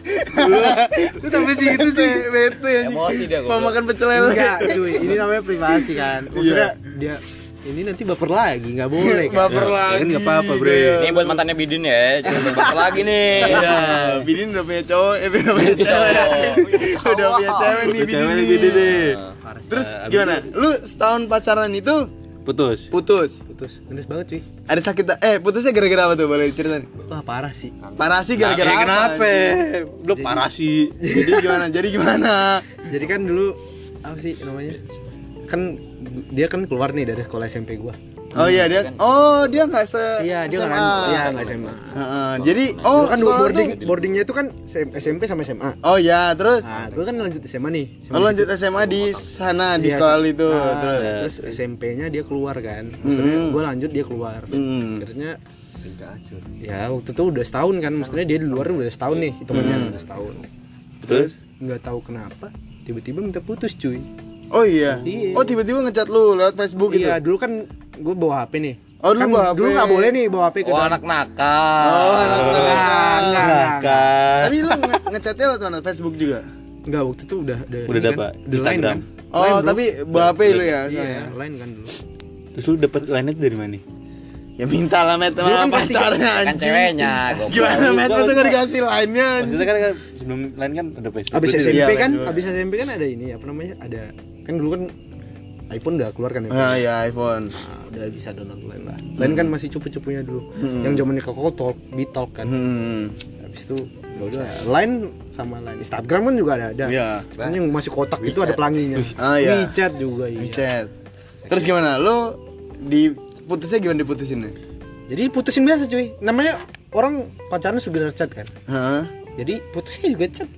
lu sampai situ sih bete anjing Emosi dia mau makan pecel lele enggak cuy ini namanya privasi kan maksudnya dia ini nanti baper lagi nggak boleh kan baper Ya, lagi kan nggak apa-apa, Bre. Iya. Ini buat mantannya Bidin ya, jangan berbakat lagi nih. Iya, Bidin udah punya cowok, eh udah punya cewek. udah punya cewek nih Udah cewek nih Bidin. sih. Terus gimana? Lu setahun pacaran itu putus putus. putus ngenes banget cuy Ada sakit eh putusnya gara-gara apa tuh? Boleh ceritain? wah parah sih Parah sih gara-gara Ya, apa? kenapa lu parah sih Jadi gimana? Jadi gimana? jadi kan dulu apa sih namanya kan dia kan keluar nih dari sekolah SMP gua Oh iya dia Oh, dia enggak se iya dia SMA. nggak iya nggak SMA Heeh, Jadi oh oh kan boarding boardingnya itu kan SMP sama SMA Oh iya, terus nah gua kan lanjut SMA nih Oh, lu lanjut SMA di sana di Iya, sekolah itu. nah, Terus. terus SMP-nya dia keluar kan maksudnya Hmm. gua lanjut dia keluar Hmm. akhirnya ya waktu itu udah setahun kan maksudnya dia di luar udah setahun nih hitungannya Hmm. udah setahun Terus? nggak tahu kenapa tiba-tiba minta putus cuy Oh iya. Iya. Oh tiba-tiba ngechat lu lewat Facebook gitu. iya dulu kan gue bawa HP nih Oh, dulu kan bawa HP. dulu nggak boleh nih bawa HP ke Oh anak nakal. Oh, anak nakal. enggak. kan Tapi lu nge ngechatnya lewat mana? Facebook juga? Enggak, waktu itu udah udah, Udah dapat kan, line Instagram. kan Oh, Line, bro. tapi bawa HP lu ya iya line kan dulu terus lu dapet lainnya dari mana Ya minta lah Met sama kan pasti pacarnya Kan anjing. ceweknya. Gimana Met itu enggak. nggak dikasih lainnya? maksudnya kan sebelum lain kan ada Facebook abis SMP Iya, kan abis SMP kan ada ini apa namanya ada kan dulu kan iPhone udah keluar kan ya Ah ya iPhone. Nah, udah bisa download line lah line kan masih cupu-cupunya dulu Hmm. yang zamannya Koko Talk, Bitalk kan Hmm. habis itu ya udah line sama line Instagram kan juga ada ada Iya. Kan yang masih kotak itu ada pelanginya Ah, iya. WeChat juga iya Chat. Terus gimana? Lu diputusnya gimana diputusinnya? jadi putusin biasa cuy namanya orang pacaran sudah chat kan Hah? jadi putusnya juga chat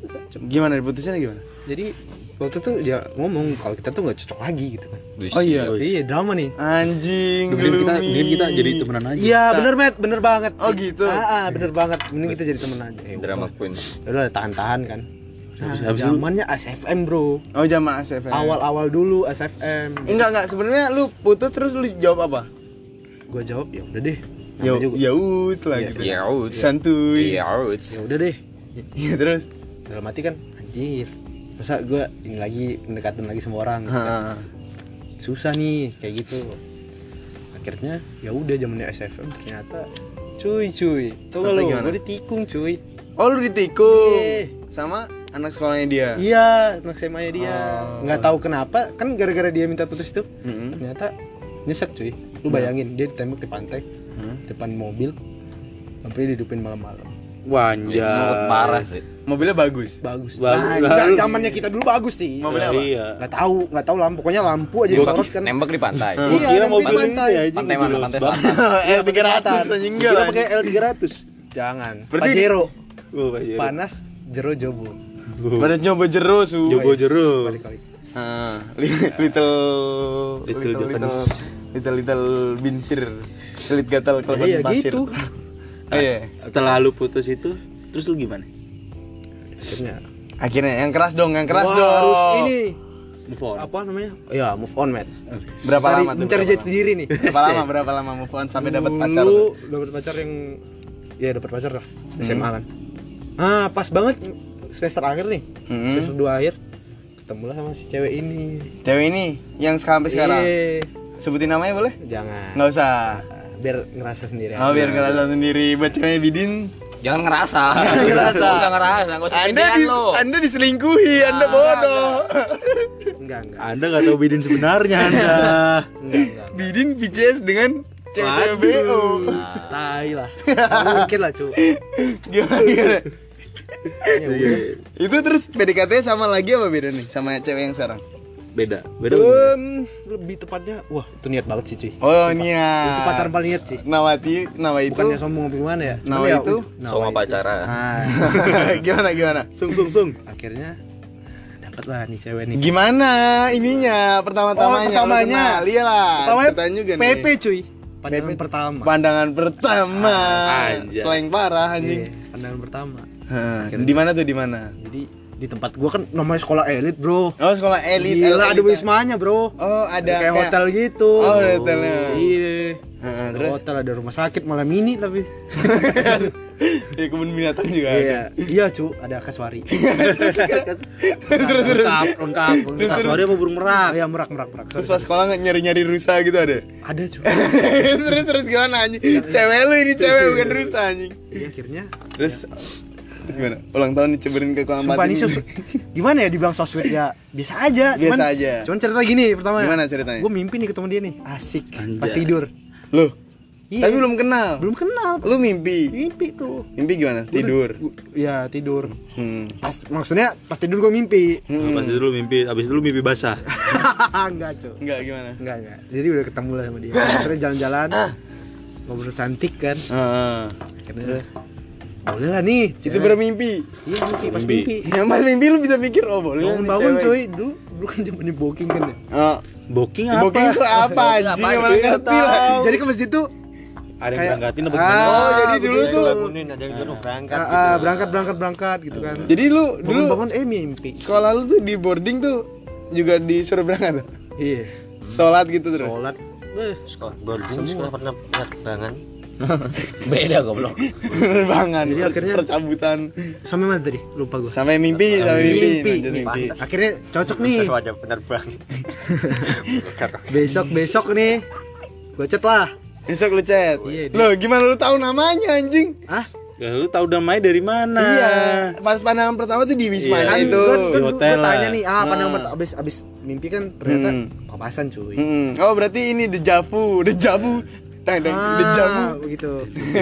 Gimana diputusinnya gimana? jadi waktu itu dia ngomong kalau kita tuh nggak cocok lagi gitu kan Oh iya. iya drama nih Anjing, Mending kita, mending kita jadi temenan aja iya bener met bener banget Oh, gitu? ah, ah, bener banget mending kita jadi temen aja ya, Drama udah. queen. Ya udah tahan-tahan kan nah, Habis- zamannya SFM bro Oh, zaman ASFM. awal-awal dulu SFM Enggak, enggak. Sebenarnya lu putus terus lu jawab apa? gue jawab ya udah deh Ya, ya us lah Iya. gitu. Iya, ut. Santuy. Iya, ut. ya udah deh Iya, terus. dalam hati kan anjir masa gue ini lagi pendekatan lagi sama orang Hah. susah nih kayak gitu akhirnya ya udah zamannya SFM ternyata cuy cuy tuh gimana? gue ditikung cuy Oh, lu ditikung Iya. sama anak sekolahnya dia. iya anak SMA dia Oh. nggak tahu kenapa kan gara-gara dia minta putus itu Mm-mm. ternyata nyesek cuy lu bayangin dia ditembak di pantai Hmm. depan mobil sampai dihidupin malam-malam wanja Sangat parah sih. Mobilnya bagus. bagus Bagus. Nah, zamannya kita dulu bagus sih Mobilnya apa? iya nggak tahu nggak tahu lampu pokoknya lampu aja disorot kan Nembak di pantai. Hmm. Iya, kira mobil di pantai. Pantai gitu mana? Pantai selatan. Eh, 300 selatan. anjing Gua kira enggak. pakai L300 jangan Berarti- Pajero oh panas jero jobo Pada nyoba jero su. Jobo jero balik-balik Ah, li- little Little Japanese. little little binsir. Selit gatal kalau iya pasir. Gitu Oh, iya. setelah lu putus itu terus lu gimana akhirnya Akhirnya yang keras dong, yang keras Wah, dong. harus ini move on apa namanya ya move on man Berapa Cari- lama tuh? mencari jati diri nih Berapa lama? Berapa lama move on sampai dapat pacar? Tuh? dapat pacar yang ya dapat pacar lah Hmm. SMA kan ah pas banget semester akhir nih Hmm. semester dua akhir ketemulah sama si cewek ini Cewek ini yang sampai sekarang. Iya. Sebutin namanya boleh? jangan Nggak usah. Biar ngerasa sendiri Oh, biar ngerasa sendiri buat ceweknya Bidin. Jangan ngerasa. Jangan ngerasa. Jangan ngerasa. Enggak usah Anda dis lo. Anda diselingkuhi, Anda bodoh. enggak enggak Anda nggak tahu bidin sebenarnya Anda. enggak enggak Bidin PCS dengan cewek-cewek BO. tai lah mungkin lah cu Gimana gimana? ya Itu terus PDKT sama lagi apa beda nih sama cewek yang sekarang? Beda. Beda. Em, lebih tepatnya wah itu niat banget sih cuy Oh, niat. itu pacaran paling niat sih Nawati, Nawa itu. bukannya sombong apa gimana ya ya, itu? Nawa Sama itu. pacaran. Ah, gimana gimana? Sung sung sung. akhirnya dapat lah nih cewek nih Gimana ininya pertama-tamanya? Oh, pertamanya. Kenal, Iyalah. pertamanya juga nih. PP cuy pandangan PP. pertama Pandangan pertama. Anjay. Slang parah Iya, anjing. pandangan pertama Di mana tuh di mana? jadi di tempat gua kan namanya sekolah elit bro. Oh, sekolah elit. Gila, ada wismanya bro. Oh, ada kayak hotel gitu. Oh, ada hotelnya. iya. Terus? hotel ada rumah sakit malah mini tapi. Ya kebun binatang juga iya. Iya cu ada kaswari. Terus terus Lengkap, lengkap. Lengkap. Suara apa burung merak? ya merak merak merak. Terus pas sekolah nggak nyari nyari rusa gitu ada? Ada cu. Terus terus gimana anjing? Cewek lu ini cewek bukan rusa anjing. Iya akhirnya. Terus? Terus gimana? Ulang tahun diceberin ke kolam Sumpah ini so, gimana ya dibilang so sweet? Ya biasa aja Biasa cuman, aja. cuman cerita gini pertama. Gimana ceritanya? gue mimpi nih ketemu dia nih. Asik. Anjay. pas tidur. Lu? Iya. tapi belum kenal. Belum kenal. Lu mimpi? Mimpi tuh. Mimpi gimana? Tidur? Gua- ya tidur. Hmm. pas maksudnya pas tidur gue mimpi. Hmm. Pas itu lu mimpi, abis itu lu mimpi basah. enggak cu enggak gimana? Enggak enggak. Jadi udah ketemu lah sama dia. Terus jalan-jalan. Ngobrol cantik kan. Heeh. akhirnya boleh lah nih itu bermimpi. Iya mimpi pas Mimpi. mimpi. Yang pas mimpi lu bisa mikir oh boleh bangun bangun cewek. coy. Dulu dulu kan zamannya booking kan ya. Oh, Booking apa? booking tuh apa? Anjing yang mana ngerti lah. Jadi ke masjid tuh Ada yang berangkatin apa Ah, gimana? Oh, jadi dulu tuh ada yang dulu berangkat Ah, ah, berangkat berangkat berangkat gitu kan. Jadi lu dulu bangun eh mimpi. sekolah lu tuh di boarding tuh juga disuruh berangkat? Iya. Sholat gitu terus? Sholat. Eh sekolah. Boarding sekolah. pernah penerbangan Beda goblok. penerbangan. Jadi akhirnya- percabutan. Sampai mana tadi? Lupa gue sampai mimpi sampai mimpi Mimpi. lanjut mimpi. Akhirnya cocok nih. Ada penerbang besok besok nih. Gue chat lah. Besok lu chat Iya, lo gimana lu tahu namanya anjing? Ah Ya, lu tahu namanya dari mana? iya. Pas pandangan pertama tuh di wisma Iya. itu. kan, Di hotel gue tanya nih ah pandangan pertama abis abis mimpi kan ternyata Hmm. papasan cuy. Hmm. oh berarti ini dejavu dejavu dang dang ah, dejavu begitu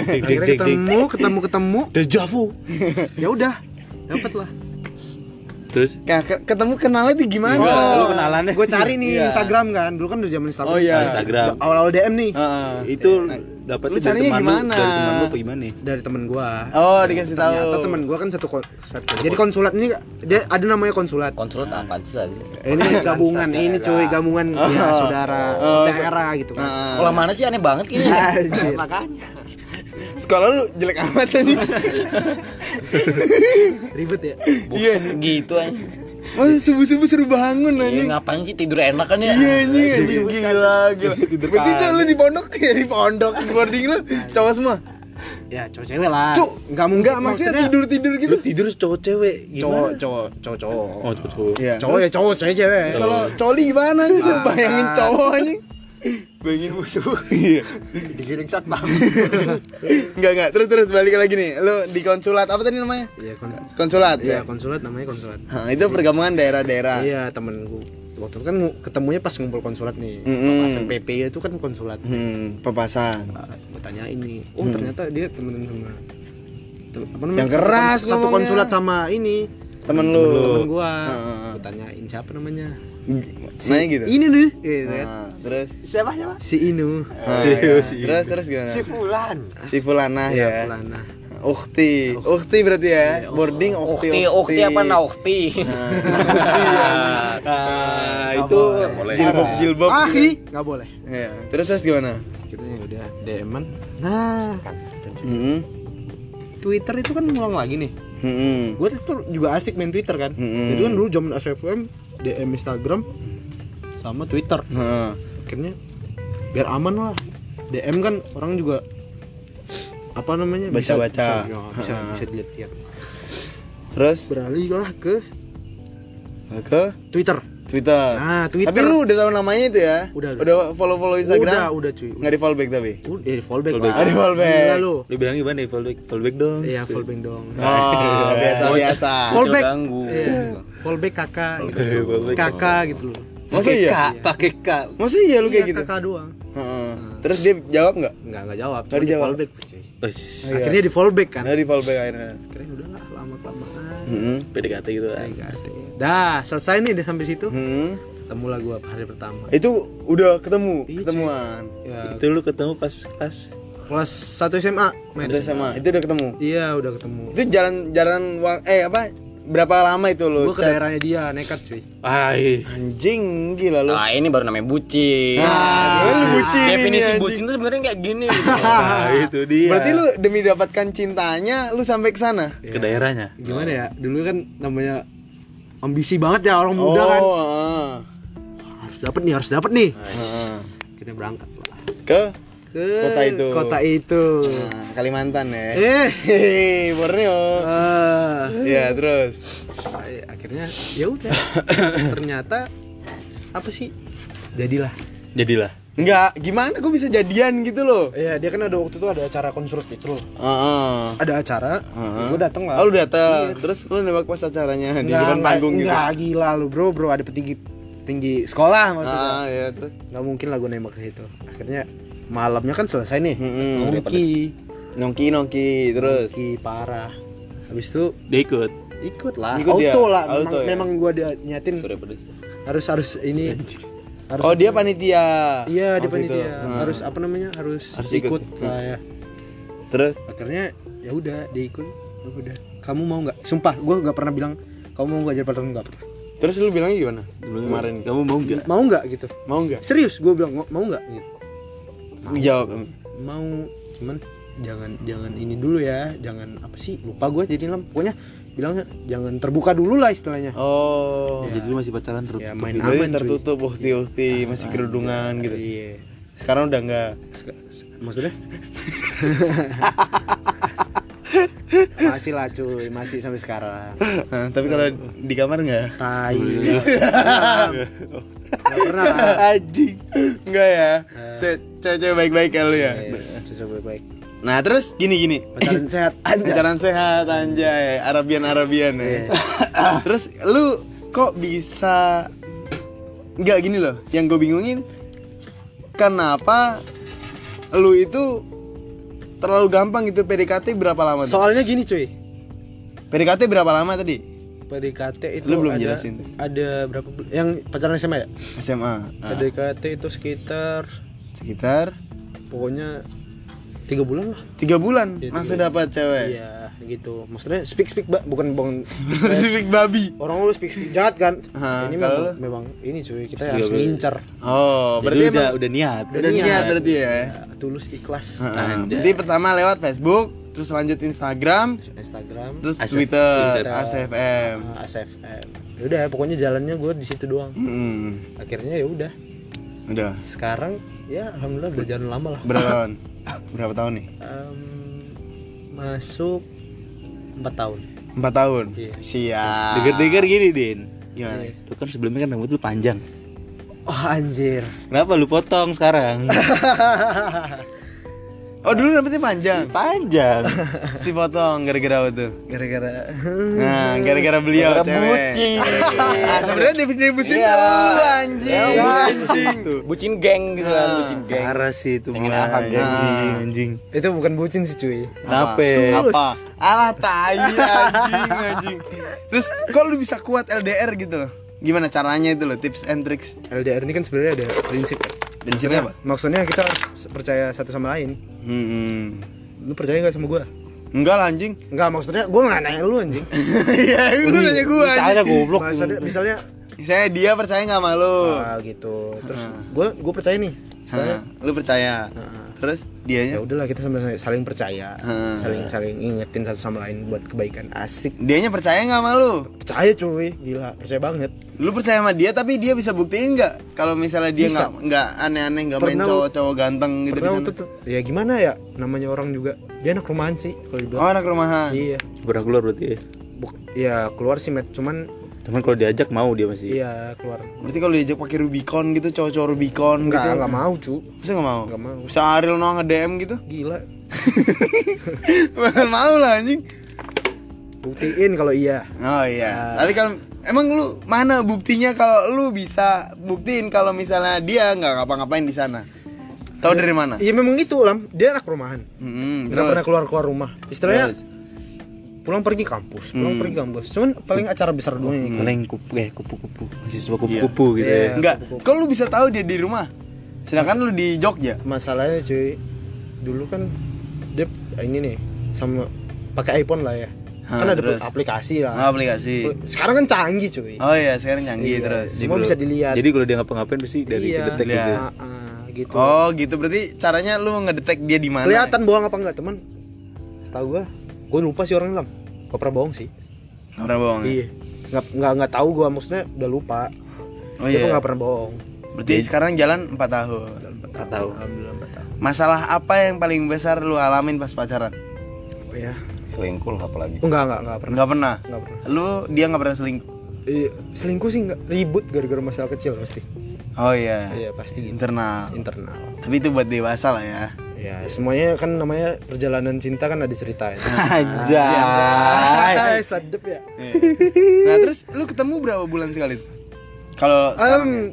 akhirnya ketemu ketemu ketemu. Dejavu. ya udah dapat lah Terus? Nah, ke- ketemu kenalnya tuh gimana Enggak, lu kenalannya. gue cari nih Iya. Instagram kan dulu kan udah zaman Instagram Oh, iya. Instagram. awal awal DM nih Heeh. Itu dapat Lu dari teman lu, gimana? dari teman lu apa gimana? dari temen gua oh dikasih tahu ternyata temen gua kan satu satu- jadi konsulat ini dia ada namanya konsulat Konsulat apaan sih lagi? ini gabungan ini cuy gabungan ya saudara Oh, daerah gitu kan. Sekolah mana sih aneh banget gini? Anjir. makanya sekolah lu jelek amat anjing ribet ya iya Gitu aja. oh subuh subuh suruh bangun Iya anjing ngapain sih tidur enak kan ya? Iya anjing gila gila. Berarti itu lu di pondok ya di pondok di boarding lu cowok semua. ya cowok cewek lah Cuk, nggak mungkin Enggak maksudnya tidur tidur gitu. Lu tidur cowok cewek cowok gimana? cowok cowok cowok Oh, cowok cowok. Iya. cowok ya cowok cewek cewek Kalau coli gimana sih? Coba bayangin cowok anjing. Bayangin musuh. Iya. digiring satpam Enggak enggak. Terus terus balik lagi nih. Lu di konsulat apa tadi namanya? iya kon Konsulat iya ya. konsulat namanya konsulat Nah, itu pergabungan daerah-daerah. iya temen gua waktu itu kan ketemunya pas ngumpul konsulat nih Mm-mm. papasan PP itu kan konsulat Hmm, papasan. gue tanya ini oh ternyata dia temenan sama apa namanya Yang satu keras satu ngomongnya. konsulat sama ini Temen lu. temen gua Heeh. gue tanyain siapa namanya Nanya gitu. ini nih gitu kan Nah, terus siapa siapa si Inu Nah, Si- ya. si- terus terus gimana? si Fulan Si Fulanah ya ya. Fulana Ukti, ukti berarti ya. Boarding ukti. Ukti, ukti apa nah ukti? Ah, itu Jilbab jilbab. Ahi nggak boleh Iya. Terus terus gimana? akhirnya ya udah DM-an nah Hmm. Twitter itu kan ngulang lagi nih Hmm. gue tuh juga asik main Twitter kan Mm-mm. jadi kan dulu zaman SFM DM Instagram sama Twitter Heeh. akhirnya biar aman lah DM kan orang juga apa namanya bisa- Baca-baca. bisa, ya, bisa, Ha. bisa dilihat Terus beralih lah ke ke Twitter Twitter. Nah, Twitter. Tapi lu udah tahu namanya itu ya? Udah. Udah follow-follow Instagram? Udah, udah cuy. Nggak di follow back tapi? Udah, ya, fallback Fallback. lah. Oh, di fallback. Gila lu. Lu bilang gimana nih fallback? Fallback dong. Iya, fallback dong. Oh, biasa-biasa. Fallback. ganggu. Iya. Fallback kakak gitu. Fallback. Kakak gitu loh. Masa iya? pakai K. Masa iya lu kayak Iya, gitu? kakak doang. Heeh. Terus dia jawab nggak? Enggak, enggak jawab. Nggak Cuma di dijawab. fallback cuy. Wes, Iya. Akhirnya di fallback kan. Nah, di fallback akhirnya. Akhirnya udahlah lama-kelamaan. Heeh. PDKT gitu kan. PDKT. Dah, selesai nih udah sampai situ. Heeh. Ketemulah gua hari pertama. Itu udah ketemu, Iya, ketemuan. Ya, Itu lu ketemu pas kelas kelas 1 SMA. Itu sama, itu udah ketemu. Iya, udah ketemu. Itu jalan-jalan eh apa? Berapa lama itu lu? Gua ke daerahnya dia nekat cuy. Ai. Anjing gila lu. Nah, ini baru namanya bucin. Nah, lu bucin ini, Definisi anjing. bucin itu sebenarnya kayak gini. gitu. Nah, itu dia. Berarti lu demi dapatkan cintanya lu sampai ke sana. ke daerahnya. Gimana ya? Dulu kan namanya ambisi banget ya orang muda kan. Oh, heeh. Harus dapat nih, harus dapat nih. Heeh. Akhirnya berangkat lah. Ke Ke Kota itu. Kota itu. nah, Kalimantan ya. Eh, Borneo. ah. Ya, terus. Akhirnya ya udah. Ternyata apa sih? Jadilah. Jadilah. Enggak, gimana kok bisa jadian gitu loh? Iya, dia kan ada waktu itu ada acara konsulat itu loh. Heeh. Ada acara, Heeh. gue dateng lah. Oh, lu datang. Terus lu nembak pas acaranya di Nggak, depan panggung gitu. nggak, gila lu bro, bro ada petinggi tinggi sekolah maksudnya. Ah, ya terus. Nggak mungkin lah gue nembak ke situ. Akhirnya malamnya kan selesai nih. Mm-mm. Nongki, Nongki nongki terus. nongki parah. Habis itu Dia ikut. ikut lah, Ikut auto dia? lah. Auto memang, ya? memang gue dia nyatin Sorry, harus harus ini. Harus Oh, dia panitia. Iya di waktu itu. panitia. Hmm. Harus apa namanya? Harus, Harus ikut, ikut. lah ya. Terus Akhirnya ya udah dia ikut. Ya udah. Kamu mau nggak? Sumpah, gue nggak pernah bilang kamu mau nggak jadi partner nggak pernah. terus lu bilangnya gimana? Kemarin Kamu mau nggak? Mau nggak gitu? mau nggak? Serius, gue bilang "Mau- mau nggak? Gitu. Jawab. Mau, cuman jangan jangan ini dulu ya, jangan apa sih? Lupa gue jadi lam. Pokoknya bilangnya jangan terbuka dulu lah istilahnya. Oh. Jadi lu masih pacaran terus. Ya main Jadi aman tertutup uhti-uhti, masih kerudungan gitu. Iya. Sekarang udah enggak. Maksudnya? masih lah cuy, masih sampai sekarang. Hah, tapi kalau di kamar enggak? Tai. Gak pernah lah. Anjing. Enggak ya. Ce- Cewek-cewek baik-baik ya lu ya. Iya, Cocok baik-baik. Nah, terus gini-gini. Pacaran sehat aja. Pacaran sehat anjay, Arabian-Arabian ya. terus lu kok bisa Enggak gini loh, yang gue bingungin kenapa lu itu terlalu gampang gitu PDKT berapa lama tuh? Soalnya gini cuy. PDKT berapa lama tadi? PDKT itu Lu belum ada, jelasin tuh. ada berapa yang pacaran SMA ya? SMA. PDKT itu sekitar Sekitar pokoknya tiga bulan lah. tiga bulan Iya, langsung dapat cewek. Iya gitu. Maksudnya speak speak ba- bukan bukan Spesifik babi. orang lu speak speak jahat kan? Hah, ini kalau memang, memang ini cuy kita harus ngincar. Oh, Berarti berarti udah emang udah niat. udah niat berarti ya. Ya, tulus ikhlas. Berarti pertama lewat Facebook, terus lanjut Instagram, Instagram, terus ASF. Twitter, Twitter. ASFM. ASFM. Ya Udah pokoknya jalannya gue di situ doang. Hmm, Akhirnya ya udah. udah. Sekarang ya alhamdulillah udah jalan lama lah. Berapa? Berapa tahun nih? Em, masuk empat tahun. Empat tahun. Iya. Siap. Dengar-dengar gini, Din. Gimana? Lu kan sebelumnya kan rambut lu panjang. Oh anjir. Kenapa lu potong sekarang? Oh dulu rambutnya panjang. panjang. Si potong gara-gara apa tuh? Gara-gara Nah, gara-gara beliau Gara-gara cewek. bucin. Nah, sebenarnya definisi bucin Iya. lu anjing. Ya, anjing. Bucin geng gitu kan, bucin geng. Parah sih itu Pengen mah, apa, geng? anjing, anjing. itu bukan bucin sih cuy. Kenapa? Apa? Alah tai anjing anjing. Terus kok lu bisa kuat LDR gitu loh? Gimana caranya itu loh, tips and tricks? LDR ini kan sebenarnya ada prinsip kan. Prinsipnya apa? Maksudnya kita harus percaya satu sama lain. Hmm. Lu percaya gak sama gua? Enggak lah anjing. Enggak, maksudnya gua nggak nanya lu anjing. Iya, lu nanya anjing. aja goblok. Misalnya, misalnya Saya dia percaya nggak sama lu? ah, gitu. Terus gua gua percaya nih. Misalnya, Hah, lu percaya. Heeh. Terus ya dianya? udahlah kita sama saling percaya, Hmm. saling saling ingetin satu sama lain buat kebaikan. Asik. Dianya percaya nggak sama lu? Percaya cuy, gila, percaya banget. Lu percaya sama dia tapi dia bisa buktiin nggak kalau misalnya dia nggak nggak aneh-aneh nggak main cowok-cowok ganteng gitu di Pernah sana? waktu itu ya gimana ya namanya orang juga dia anak rumahan sih kalau Oh dibilang. anak rumahan. Iya. Keluar berarti ya? Buk, ya keluar sih met cuman Cuman kalau diajak mau dia masih. iya keluar Berarti kalau diajak pakai Rubicon gitu, cowok-cowok Rubicon enggak gitu. enggak mau cu Bisa nggak mau? Nggak mau. Bisa Ariel Noah nge-DM gitu? gila Bakal mau lah anjing. buktiin kalau iya Oh iya. Tapi kalau emang lu mana buktinya kalau lu bisa buktiin kalau misalnya dia nggak ngapa-ngapain di sana? Tahu dari mana? iya memang itu lam dia anak rumahan Hmm, nggak pernah keluar keluar rumah istilahnya Terus. Pulang pergi kampus pulang Hmm. pergi kampus cuman paling acara besar doang ya. Paling kupu eh kupu-kupu. Mahasiswa kupu-kupu gitu Iya. ya. Enggak. Kok lu bisa tahu dia di rumah? Sedangkan lu di Jogja. masalahnya cuy dulu kan dia ini nih sama pakai iPhone lah ya Hah, kan ada terus? aplikasi lah Oh, aplikasi. sekarang kan canggih cuy Oh iya, sekarang canggih Iya, terus. Semua kalau- bisa dilihat Jadi kalau dia ngapa-ngapain pasti dari Iya. kedetek Lihat. gitu. Ah, ah, gitu Oh, gitu berarti caranya lu ngedetek dia di mana? kelihatan bohong apa enggak teman setahu gua gue lupa sih orang lam gak pernah bohong sih Nggak pernah bohong. ya? iya nggak nggak nggak tahu gua maksudnya udah lupa Oh dia tuh iya. nggak pernah bohong Berarti sekarang jalan 4 tahun. Nggak alhamdulillah empat tahun Masalah apa yang paling besar lu alamin pas pacaran? oh, ya Selingkuh apalagi. enggak enggak enggak pernah Enggak pernah. enggak pernah Lu dia nggak pernah selingkuh. Iya, selingkuh sih enggak ribut gara-gara masalah kecil pasti Oh iya. iya pasti gitu Internal. internal Tapi itu buat dewasa lah ya. Ya semuanya kan namanya perjalanan cinta kan ada ceritanya Anjay. sadep ya Nah, terus lu ketemu berapa bulan sekali? Kalau sekarang ya? Em,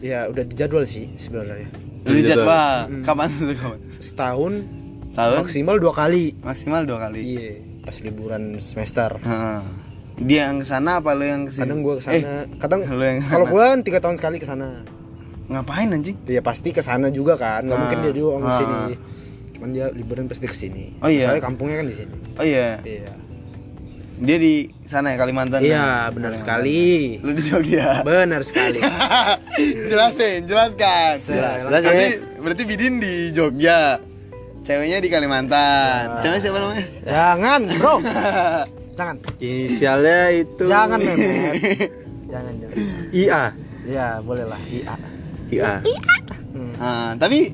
ya udah dijadwal sih sebenarnya Lu di jadwal. Hmm. Kapan tuh kapan? setahun Tahun? maksimal dua kali Maksimal dua kali. iya pas liburan semester Heeh. Dia yang ke sana apa lu yang ke sini? kadang gua Eh, ke sana kadang lu yang kalau gua kan tiga tahun sekali ke sana ngapain anjing? ya pasti ke sana juga kan nggak Ah, mungkin dia ah. ke sini cuman dia liburan pasti ke sini Oh iya. soalnya kampungnya kan di sini Oh iya, iya dia di sana ya Kalimantan. iya ya? benar Kalimantan. sekali Lu di Jogja. benar sekali Jelasin, jelaskan. Jelas, jelas ya. berarti, berarti Bidin di Jogja. Ceweknya di Kalimantan. Cewek siapa namanya? jangan bro jangan Inisialnya itu jangan memet jangan jangan IA. ya boleh lah iya IA. Hmm. Ah, tapi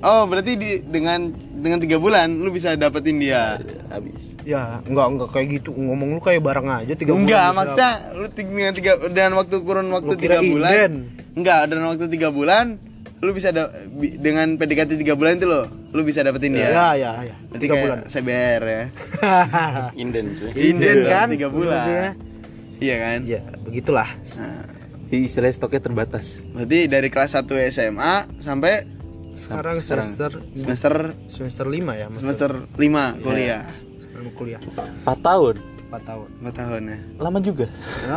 Oh, berarti di dengan dengan tiga bulan lu bisa dapetin dia. Habis. ya enggak enggak kayak gitu ngomong lu kayak bareng aja tiga Enggak, bulan bisa. maksudnya lu tiga, dengan tiga dan waktu kurun waktu tiga bulan. inden. Enggak, dan waktu tiga bulan lu bisa da- bi- dengan PDKT tiga bulan itu lo, lu bisa dapetin dia. ya ya ya Berarti tiga bulan CBR ya. Inden cuy. inden kan tiga bulan. Iya kan? ya begitulah Nah, Jadi istilahnya stoknya terbatas. berarti dari kelas 1 SMA sampai sekarang Sekarang. semester semester semester lima ya maksudnya. semester 5 kuliah. Mau kuliah 4 tahun. empat tahun 4 tahun ya. Lama juga.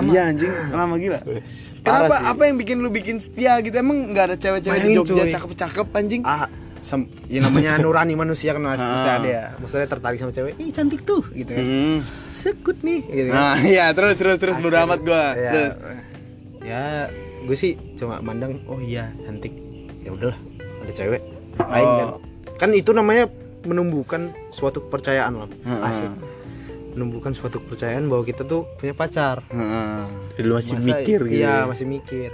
Iya anjing, lama gila. Wes. Kenapa? Sih. Apa yang bikin lu bikin setia gitu? Emang nggak ada cewek-cewek di Jogja cakep-cakep anjing? ah sem- ya namanya nurani manusia kan masih Ah. ada ya maksudnya tertarik sama cewek ih cantik tuh gitu kan Hmm. sekut nih gitu kan Nah, iya terus terus terus bodo amat gua. ya, Terus. Ya gue sih cuma mandang oh iya cantik ya udahlah ada cewek lain kan Oh. kan itu namanya menumbuhkan suatu kepercayaan loh Heeh. asik menumbuhkan suatu kepercayaan bahwa kita tuh punya pacar Heeh. Jadi lu masih Masa- mikir gitu. iya ya. masih mikir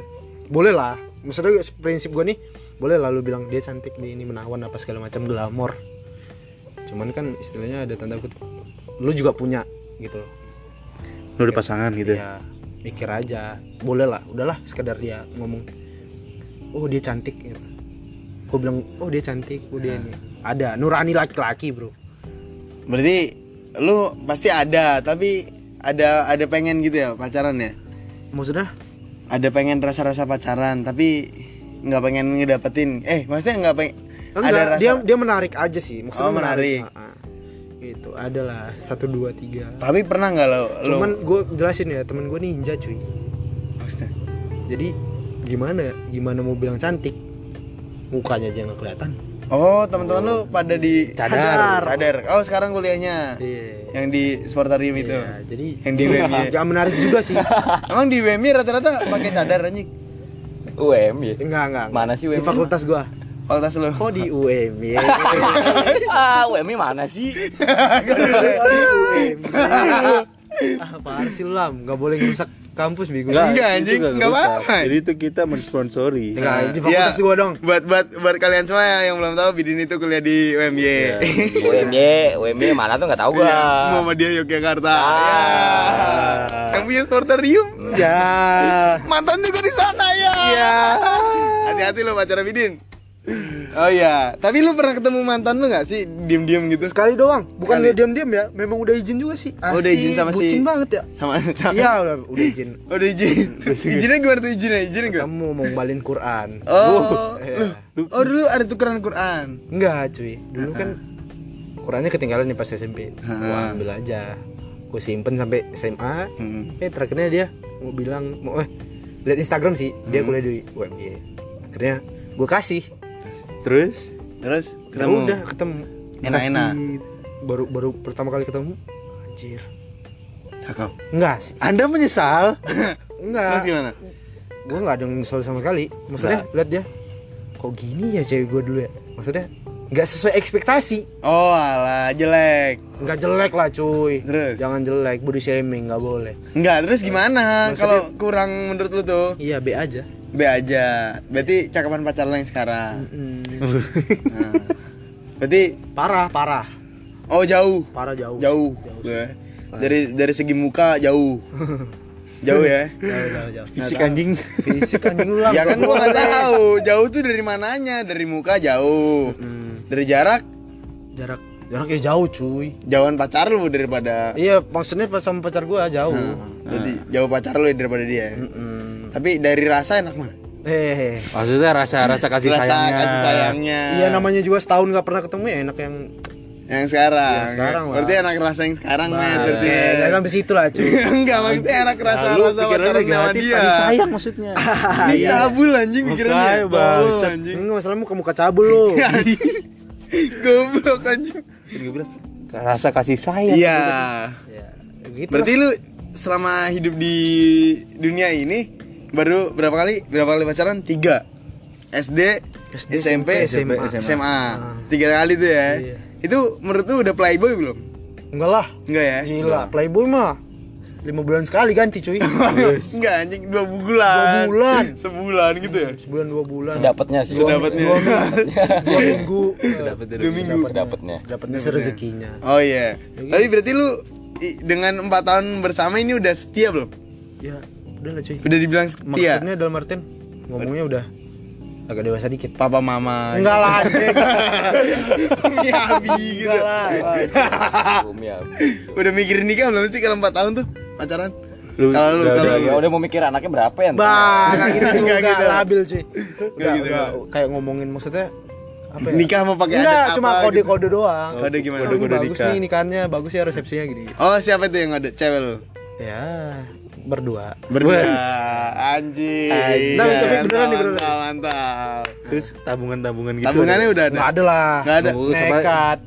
boleh lah maksudnya prinsip gue nih boleh lah lu bilang dia cantik nih ini menawan apa segala macam glamor cuman kan istilahnya ada tanda kutip lu juga punya gitu loh Lu udah pasangan gitu. ya mikir aja boleh lah udahlah sekedar dia ngomong oh dia cantik gitu. gue bilang oh dia cantik oh dia ini ada nurani laki-laki bro Berarti lu pasti ada, tapi ada ada pengen gitu ya pacaran ya? maksudnya Ada pengen rasa-rasa pacaran, tapi nggak pengen ngedapetin. Eh, maksudnya nggak pengen enggak ada rasa dia dia menarik aja sih maksudnya Oh, menarik. Ah. Gitu adalah satu dua tiga Tapi pernah nggak lo lo cuman gue jelasin ya temen gue ninja cuy maksudnya? jadi gimana gimana mau bilang cantik mukanya aja nggak kelihatan Oh, teman-teman lu pada di Cadar. Cadar. Oh, sekarang kuliahnya iya yang di sportarium itu. Iya, jadi Yang di WMI. nggak menarik juga sih Emang di WMI rata-rata pakai cadar anjing. UM ya. enggak enggak Mana sih di UMI? fakultas gua Fakultas lu. kok di UM ya ah, UMI mana sih? di UM ah parah sih lu, lam nggak boleh ngerusak kampus bego. Enggak, anjing, nggak nggak usah. apa-apa. Jadi itu kita mensponsori. Enggak, di Iya. fakultas gua dong. Buat buat buat kalian semua yang belum tahu Bidin itu kuliah di UMY. UMY, UMY mana tuh nggak tahu Iya, gua. Muhammadiyah Yogyakarta. Ah. Ya. Yang punya sporterium. Ya. Mantan juga di sana ya. Iya. Hati-hati lo pacar Bidin. Oh iya, tapi lu pernah ketemu mantan lu gak sih diem-diem gitu? Sekali doang, bukan dia diam-diam ya, memang udah izin juga sih. Oh, udah izin sama si- bucin banget ya. Sama sama. Iya, udah udah izin. Udah izin. Izinnya gimana tuh izinnya? Izinnya gimana? Kamu mau ngembalin Quran. Oh, Iya. lu- oh dulu ada tukeran Quran. Enggak, cuy. Dulu kan Qurannya ketinggalan nih pas SMP. Gua Ha. ambil aja. Gue simpen sampai SMA. Hmm. Eh, terakhirnya dia mau bilang mau eh lihat Instagram sih, dia kuliah di UMY. Akhirnya gue kasih. Terus Terus Ya ketemu. udah ketemu. Enak-enak. Baru baru pertama kali ketemu. Anjir. Cakep. Enggak sih. Anda menyesal? Terus Enggak. gimana? Gue nggak ada yang nyesel sama sekali. Maksudnya lihat dia. Kok gini ya cewek gue dulu ya? Maksudnya nggak sesuai ekspektasi. Oh, alah jelek. Nggak jelek lah cuy. Terus? Jangan jelek, body shaming nggak boleh. Enggak, terus gimana kalau kurang menurut lu tuh? Iya B aja. B aja. Berarti cakapan pacar lo yang sekarang. Nah. Berarti Parah, parah, oh jauh. parah jauh. Jauh. Ya. Dari dari segi muka jauh. jauh ya. Jauh, jauh, jauh. Fisik anjing. Fisik anjing lu lah. ya kan gua nggak tahu. Jauh tuh dari mananya? Dari muka jauh. Hmm, Dari jarak jarak jaraknya jauh cuy. jauhan pacar lu daripada Iya, maksudnya pas sama pacar gua jauh. Nah, berarti jauh pacar lu daripada dia. Mm-mm. Tapi dari rasa enak mah. Eh, Maksudnya rasa-rasa kasih Rasa sayangnya. kasih sayangnya. iya namanya juga setahun nggak pernah ketemu ya enak yang Yang sekarang. Yang sekarang lah. Berarti enak rasa yang sekarang men. Berarti. Eh, jangan sampai situ lah cuy. Enggak, maksudnya enak rasa Nah, rasa pacaran sama dia. kasih sayang maksudnya. Ini cabul anjing pikirannya. Makanya, Tolol, bangsat. anjing. Enggak masalah muka muka cabul lu. Goblok anjing. Gue bilang rasa kasih sayang. Iya. ya, gitu. Berarti lu selama hidup di dunia ini baru berapa kali berapa kali pacaran? Tiga. SD, SD, SMP, SMP, SMA. SMA. Tiga kali tuh ya. Iya. Itu menurut lu udah playboy belum? enggak lah. Enggak ya? Gila, Playboy mah lima bulan sekali ganti cuy. Enggak anjing dua bulan. Dua bulan. Sebulan gitu ya. Sebulan dua bulan. Sedapatnya sih. Sudah dapatnya. Dua minggu. Dua minggu. Dua minggu. Sedapatnya. Dapatnya serezekinya. Oh iya. Tapi berarti lu dengan empat tahun bersama ini udah setia belum? Ya, udah lah cuy. Udah dibilang setia. Maksudnya dalam artian ngomongnya udah agak dewasa dikit. Papa mama. Enggak lah anjing. Iya, Abi gitu. Enggak lah. Udah mikirin nikah belum sih kalau 4 tahun tuh pacaran? Lu Kalau lu udah- kalau udah-. Ya udah mau mikir anaknya berapa ya? Bang, kayak gitu Enggak gitu. labil cuy. Udah, gitu, kayak ngomongin maksudnya apa ya? Nikah mau pakai Enggak, cuma apa kode-kode doang. Kode gimana? Oh, ini Kode-kode bagus nikah. nih nikahannya, bagus ya resepsinya gini. Oh, siapa tuh yang ada cewek lu? Ya, berdua. Berdua. Anjing. Anjing. Tapi- tapi beneran nih, Mantap, beneran. Mantap, mantap. Terus tabungan-tabungan gitu. Tabungannya udah ada. Enggak ada lah. Nggak ada. Tunggu, coba- Nekat.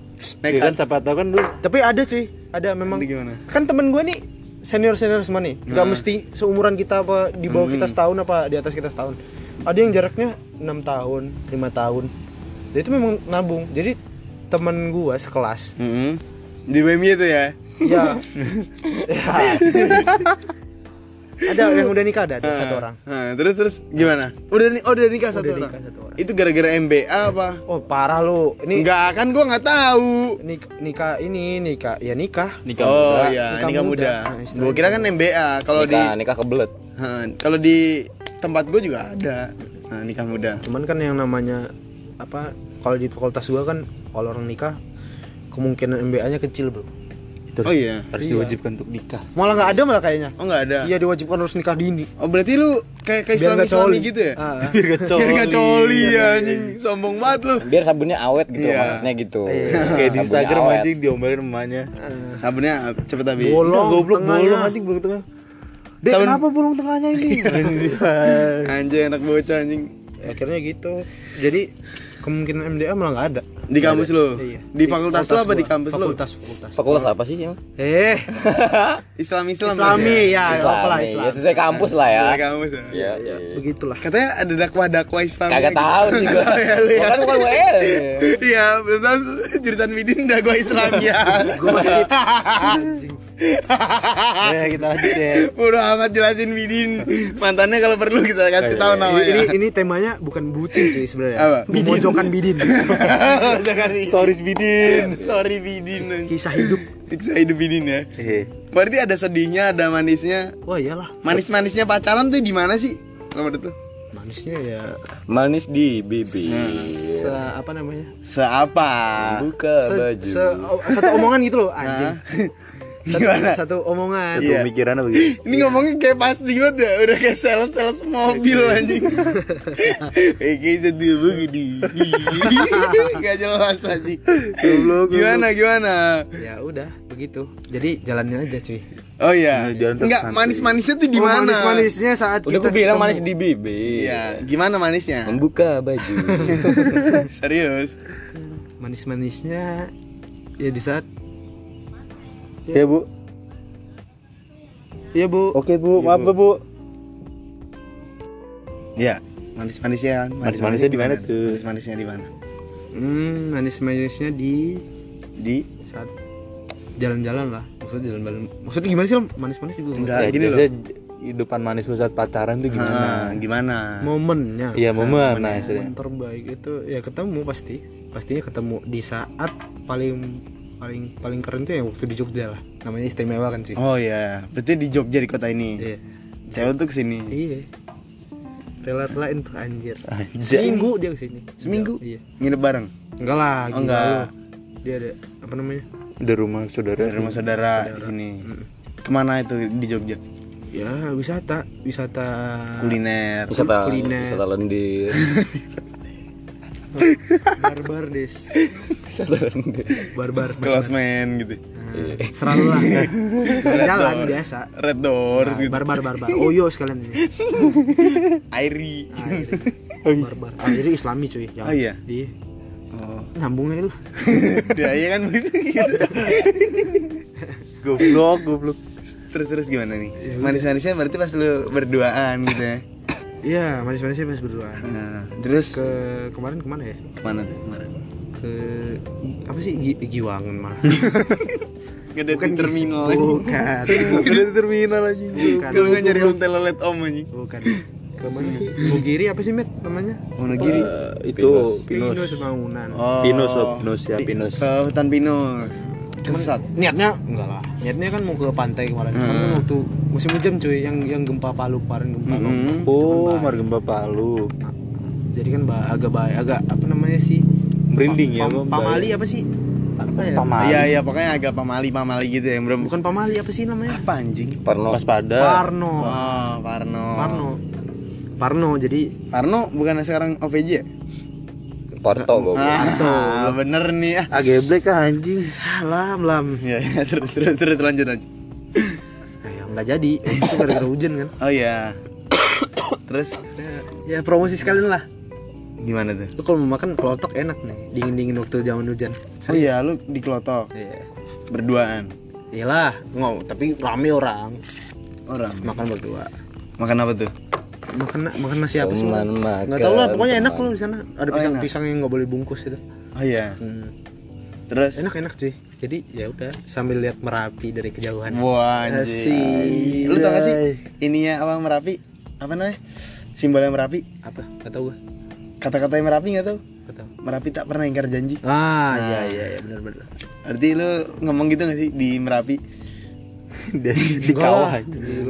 Ya kan siapa tahu kan lu Tapi ada cuy, ada memang. Nanti gimana? Kan temen gue nih senior senior semua nih. Gak Nah. mesti seumuran kita apa di bawah Hmm. kita setahun apa di atas kita setahun. Ada yang jaraknya enam tahun, lima tahun. Dia itu memang nabung. Jadi temen gue sekelas. Mm-mm. Di WMY itu ya. ya. ya. ada yang udah nikah ada, ada satu orang. Nah, terus terus gimana? Udah ni- oh udah nikah satu Udah orang. nikah satu orang. Itu gara-gara MBA apa? Oh parah lu. Ini Enggak kan gua nggak tahu. nik- nikah ini nikah ya nikah. nikah oh muda. iya, Nikah nikah muda. muda. Nah, Gua kira kan MBA. Kalau di Nikah, nikah kebelet. Kalau di tempat gua juga ada. Nah, nikah muda. Cuman kan yang namanya apa kalau di fakultas gua kan kalau orang nikah kemungkinan MBA-nya kecil, Bro. Terus Oh iya. harus Iya. diwajibkan untuk nikah. Malah nggak ada malah kayaknya. Oh nggak ada. Iya diwajibkan harus nikah dini. Oh berarti lu kayak kayak Biar Islam Islami gitu ya? Ah, Biar gak coli. Biar nggak coli ya anjing. Sombong banget lu. Biar sabunnya awet gitu Iya. maksudnya gitu. Kayak di Instagram anjing diomelin emaknya. Sabunnya cepet habis. Bolong goblok bolong anjing bolong tengah. Dek, Sabun- kenapa bolong tengahnya ini? Anjing anak bocah anjing. Ya, akhirnya gitu. Jadi kemungkinan MDA malah nggak ada. Di kampus lu? Iya. Di fakultas lu apa gua. di kampus lu? Fakultas, fakultas. Fakultas apa sih emang? Eh, Islam Islam. Islami ya, nih. Islam. Ya sesuai kampus lah ya. Di kampus ya. Iya, Ya, iya. begitulah. Katanya ada dakwah-dakwah Islam. Kagak tahu sih gua. ya, lu ya. Gua kan bukan WL. Iya, belum tahu jurusan Midin dakwah Islam ya. Gue masih ya kita lanjut ya. Udah amat jelasin Bidin. Mantannya kalau perlu kita kasih tahu namanya. Ini ini temanya bukan bucin sih sebenarnya. Memojokkan bidin. Jangan Stories Bidin. Story Bidin. Kisah hidup. Kisah hidup Bidin ya. Berarti ada sedihnya, ada manisnya. Wah iyalah. Manis-manisnya pacaran tuh di mana sih? Kalau menurut tuh manisnya ya Manis di bibir. se apa namanya? Seapa? Buka se, baju. se- o- satu omongan gitu loh anjing satu, Gimana? satu omongan Iya. Pemikirannya begitu. Ini ngomongnya kayak pasti banget ya, udah kayak sales-sales mobil anjing. Eh kayak satu begini. Gak jelas anjing. Gimana gimana? ya udah begitu jadi jalanin aja cuy Oh iya. Jalan santai. manis-manisnya tuh di Oh, mana? manis-manisnya saat Udah kita bilang ketemu. manis di bibir. Iya, gimana manisnya? Membuka baju. Serius. manis-manisnya ya di saat Ya, Bu. Iya bu Oke, Bu. Maaf, Bu. Iya, manis-manisnya. Manis-manisnya di mana tuh? Manis-manisnya di mana? hmm, manis-manisnya di Di saat jalan-jalan lah maksudnya jalan-jalan maksudnya gimana sih manis-manis juga Enggak, Ya, gini loh. Hidupan manis saat pacaran tuh gimana? Ah, gimana? momennya Iya, momen nah momen terbaik itu ya ketemu pasti pastinya ketemu di saat paling paling paling keren tuh yang waktu di Jogja lah namanya istimewa kan sih Oh iya, berarti di Jogja di kota ini. iya Cewek tuh ke sini. iya relat lain tuh anjir Anjay. seminggu dia ke sini Seminggu? iya Nginep bareng enggak lah Oh, enggak. lu. dia ada apa namanya Di rumah saudara. dari rumah saudara di sini. Ke mana itu di Jogja? ya wisata wisata Kuliner. Wisata Kuliner. wisata lendir. barbar des Wisata lendir. barbar Klasmen gitu. Nah, selalu lah jalan Door. biasa Red Doors Nah, gitu. barbar barbar oyo sekalian ini Airi. barbar akhirnya islami cuy Oh iya? iya Oh. nyambungnya lu Dia iya kan begitu. gitu. Goblok, goblok. Terus terus gimana nih? Manis-manisnya berarti pas lu berduaan gitu ya. Iya manis manisnya pas berdua Nah, terus ke kemarin ke mana ya ke mana tuh kemarin? ke apa sih Gi- Giwangan malah Gak ada di terminal aja. bukan Bukan di terminal aja. bukan Kalau nggak nyari hotel lolet om aja. bukan ke mana sih Mugiri apa sih met namanya Wonogiri. itu Pinus. Pinus Bangunan Oh. Pinus, oh, Pinus ya, Pinus. Ke hutan Pinus. Kesesat. niatnya enggak lah niatnya kan mau ke pantai kemarin cuman kan Hmm. waktu musim hujan cuy yang yang gempa Palu kemarin gempa Lombok Hmm. Oh, Margemba Palu. jadi kan ba- agak baik agak apa namanya sih Merinding ya, Pam- pamali apa sih apa ya Pamali. Iya iya pokoknya agak pamali pamali gitu ya belum. bukan pamali apa sih namanya apa anjing? Parno. Waspada. Parno Oh Parno. Parno Parno jadi Parno bukan sekarang OVJ ya? Porto goblok. Ah, bener nih ah. Ah, geblek ah, anjing. ah, lam lam Ya, ya terus terus terus lanjut aja. nah, ya nggak jadi itu gara-gara hujan kan Oh iya. terus ya, promosi sekalian lah gimana tuh? lu kalau mau makan kelotok enak nih dingin dingin waktu zaman hujan Oh iya, lu di Klotok iya berduaan. iyalah nggak tapi rame orang Orang makan berdua makan apa tuh? Makan makan nasi apa sih nggak tahu lah pokoknya enak loh di sana ada Oh, pisang enak. pisang yang nggak boleh bungkus itu Oh iya. hmm. Terus enak enak cuy jadi ya udah sambil lihat merapi dari kejauhan Wah, anjing. Lu tau gak sih ininya apa Merapi? Apa namanya? Simbolnya Merapi? apa nggak tahu gua Kata-katanya Merapi gak tau? nggak tahu Merapi tak pernah ingkar janji. ah Nah. iya iya iya benar benar Arti lu ngomong gitu gak sih di Merapi? di, di kawah.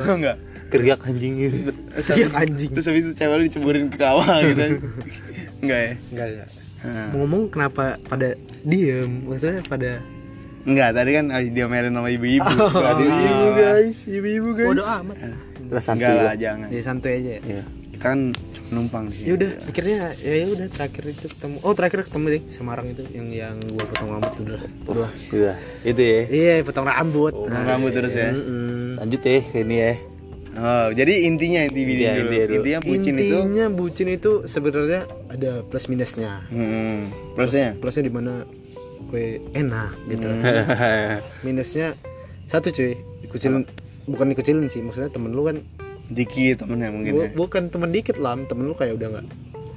Oh enggak. Teriak anjing gitu. iya anjing Terus habis itu cewek lu diceburin ke kawah gitu. enggak ya? enggak enggak Nah. mau ngomong kenapa pada diem maksudnya pada Enggak, tadi kan habis diomelin sama ibu-ibu. Oh. Ada Ibu guys, ibu-ibu guys. bodo amat Lah santai Enggak lah, lah. jangan. ya santai aja ya Iya. Kita kan cuma numpang di sini. ya udah akhirnya ya ya udah terakhir itu ketemu oh terakhir ketemu deh Semarang itu yang yang gua potong rambut udah udah Iya. Itu ya. iya potong rambut Potong rambut terus ya. Mm-mm. Lanjut ya ke ini ya. Oh, jadi intinya inti video dulu. intinya dulu. Intinya bucin itu intinya bucin itu sebenarnya ada plus minusnya hmm, plusnya plusnya di mana gue enak gitu minusnya satu cuy dikucilin bukan dikucilin sih maksudnya temen lu kan dikit temennya mungkin bu- ya. bukan temen dikit lah temen lu kayak udah nggak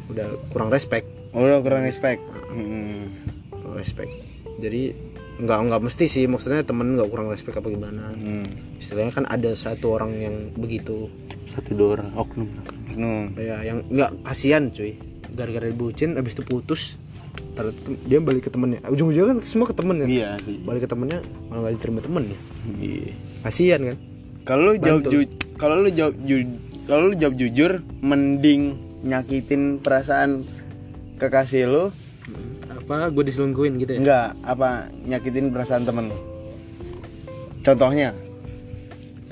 udah kurang respect Oh, udah kurang respect. Hmm. kurang respect jadi nggak nggak mesti sih maksudnya temen nggak kurang respect apa gimana Hmm. istilahnya kan ada satu orang yang begitu Satu dua orang oknum. Nung. ya yang nggak kasihan cuy gara-gara dibucin abis itu putus dia balik ke temennya ujung-ujungnya kan semua ke temennya Iya sih. balik ke temennya malah nggak diterima temennya Iya. kasihan kan Kalau lu jawab kalau lu jawab kalau lu jawab jujur mending nyakitin perasaan kekasih lu apa gue diselingkuhin gitu ya enggak apa nyakitin perasaan temen lu. Contohnya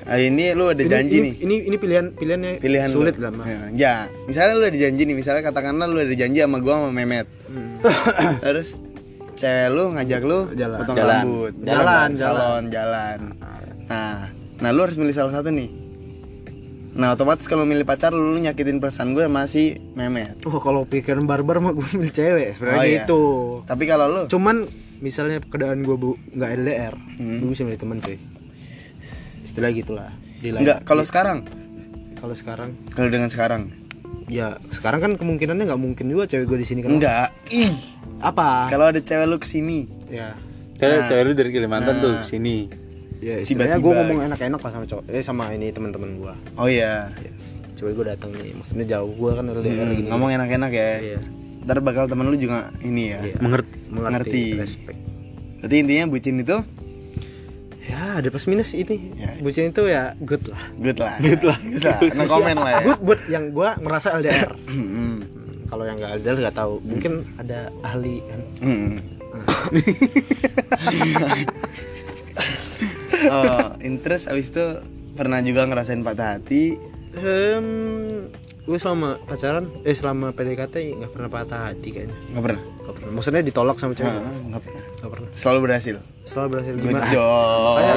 hari ini lu ada ini, janji ini, nih ini ini pilihan pilihannya pilihan sulit lu. lah mah Ya, ya, misalnya lu ada janji nih, misalnya katakanlah lu ada janji sama gua sama Memet. Hmm. Terus cewek lu ngajak lu Jalan. potong Jalan. rambut, Jalan, salon, jalan. Nah, nah lu harus milih salah satu nih. Nah, otomatis kalau milih pacar lu, nyakitin perasaan gue masih Memet. oh kalau pikiran barbar mah gue milih cewek sebenarnya Oh, iya. gitu Tapi kalau lu cuman misalnya keadaan gue bu nggak LDR Hmm. gue bisa milih teman cuy istilah gitulah di lain- enggak kalau sekarang, kalau sekarang kalau dengan sekarang. ya sekarang kan kemungkinannya nggak mungkin juga cewek gue di sini kan Enggak. Ih, apa kalau ada cewek lu ke sini ya Nah. cewek lu dari Kalimantan Nah. tuh sini. Ya istilahnya gue ngomong enak-enak lah sama cowok eh sama ini teman-teman gue Oh iya. cewek gue datang nih maksudnya jauh gue kan LDR Hmm, gini ngomong enak-enak ya. iya Ntar bakal temen lu juga ini ya. Iya. Mengerti. mengerti, Ngerti. respect Berarti intinya bucin itu ya ada plus minus ini Ya. bucin itu ya good lah good lah. Good lah. Good lah. No comment lah ya. good buat yang gue ngerasa LDR Hmm. Hmm, kalau yang nggak LDR nggak tahu mungkin ada ahli kan Hmm. oh, interest abis itu pernah juga ngerasain patah hati. Hmm, gue selama pacaran, eh selama PDKT nggak pernah patah hati kayaknya. Nggak pernah. Nggak pernah. Maksudnya ditolak sama cewek? Heeh, nggak pernah. Nggak pernah. Selalu berhasil. Selalu berhasil gimana? Makanya,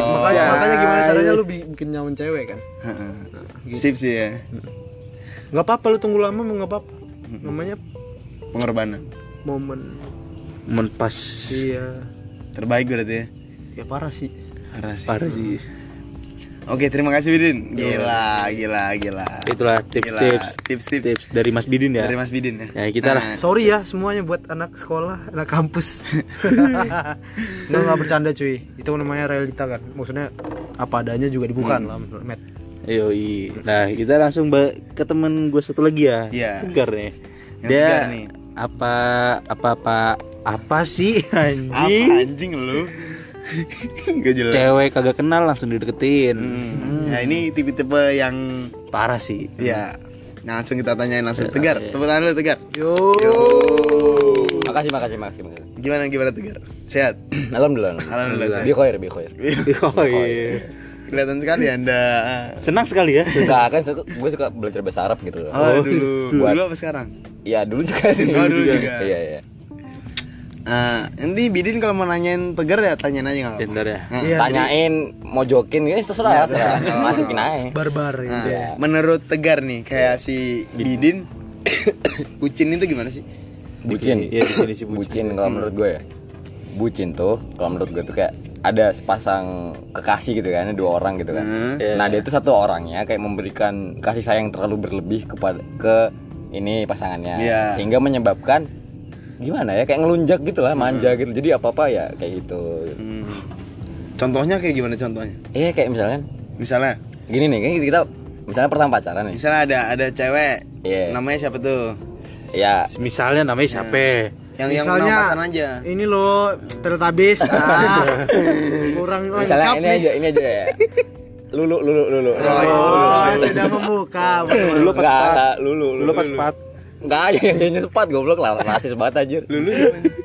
makanya, makanya gimana caranya lu bi- bikin nyaman cewek kan? Heeh. gitu. Sip sih ya. Nggak apa-apa lu tunggu lama mau nggak apa-apa. Namanya Pengorbanan. momen. Menpas. Iya. Terbaik berarti ya. Ya parah sih. Parah sih. Parah sih. Oke, terima kasih Bidin. Gila, gila, gila. Itulah tips-tips tips-tips tips dari Mas Bidin ya. dari Mas Bidin ya. Ya, kita lah. Nah, Sorry ya semuanya buat anak sekolah, anak kampus. nggak nggak bercanda cuy. Itu namanya realita kan. Maksudnya apa adanya juga dibuka lah, Met. Yoi. Nah, kita langsung ke temen gue satu lagi ya. Iya. Tegar nih. Yang Dia tegar nih. apa apa apa apa sih apa anjing? anjing lu? Gak jelas. Cewek kagak kenal langsung dideketin. Hmm. Ya ini tipe-tipe yang Parah sih. ya. Nah, langsung kita tanyain langsung Tegar. Tepuk tangan lu Tegar. Yo. Yo. Makasih, makasih, makasih, makasih. Gimana gimana Tegar? Sehat. Alhamdulillah. Alhamdulillah. Bi khoir, bi. Oh, iya. Kelihatan sekali Anda. Senang sekali ya. Suka kan suka, gue suka belajar bahasa Arab gitu. Oh, dulu. Buat- Dulu apa sekarang? Iya, dulu juga sih. Oh, dulu juga. Iya, iya. Ah, nanti Bidin kalau mau nanyain Tegar ya tanyain aja nggak apa. Bentar ya. Nah, Iya, Tanyain mau jokin ya terserah, terserah. Masukin aja. barbar Nah, gitu. menurut Tegar nih kayak si Bidin bucin itu gimana sih? Bucin. Iya, definisi bucin. Bucin kalau menurut gue ya. Bucin tuh kalau menurut gue tuh kayak ada sepasang kekasih gitu kan, dua orang gitu kan. Hmm. Iya. Nah, dia itu satu orangnya kayak memberikan kasih sayang terlalu berlebih kepada ke ini pasangannya. Iya. Sehingga menyebabkan gimana ya kayak ngelunjak gitu lah, manja gitu. Jadi apa-apa ya kayak gitu. Hmm. Contohnya kayak gimana contohnya? Iya kayak misalkan Misalnya, gini nih, kan kita misalnya pertama pacaran nih. misalnya ada ada cewek, Iya. namanya siapa tuh? Ya, Misalnya namanya siapa? Yang yang Misalnya- pasan aja. Ini loh Teletubbies. Ah, kurang misalnya ini nih. aja, ini aja ya. Lulu, lulu, lulu. Oh, sudah membuka. Dulu pas pat. lulu, Dulu pas pat. Enggak aja yang nyanyi cepat goblok lah, rasis banget anjir. Lulu?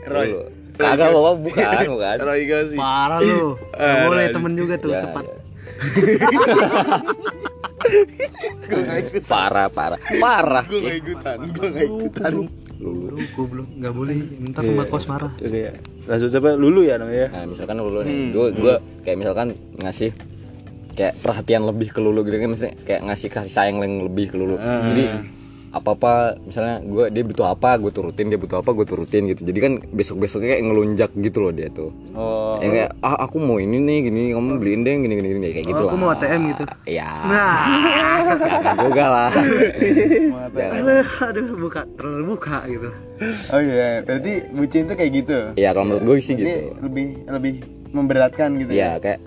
Roy. Lulu. Kagak bawa bukan, bukan. Roy Gosi. Parah lu. Gak boleh temen juga tuh Ya, sepat. ya. Parah, parah. Parah. Gue gak ikutan, gue gak ikutan. Lulu. Lu goblok nggak boleh. Ntar rumah kos marah. Oke ya. Langsung coba lulu ya namanya. Nah, misalkan lulu nih, gue gue kayak misalkan ngasih kayak perhatian lebih ke lulu gitu kan misalnya kayak ngasih kasih sayang yang lebih ke lulu. Jadi apa apa misalnya gue dia butuh apa gue turutin dia butuh apa gue turutin gitu. Jadi kan besok besoknya kayak ngelunjak gitu loh dia tuh. Oh. ya kayak ah aku mau ini nih gini kamu beliin deh gini gini gini kayak gitu Oh, lah aku mau ATM gitu. ya Nah, juga lah. Aduh, buka terlalu buka gitu. Oh iya, berarti bucin tuh kayak gitu. ya kalau menurut gue sih Jadi gitu. lebih lebih memberatkan gitu ya? kayak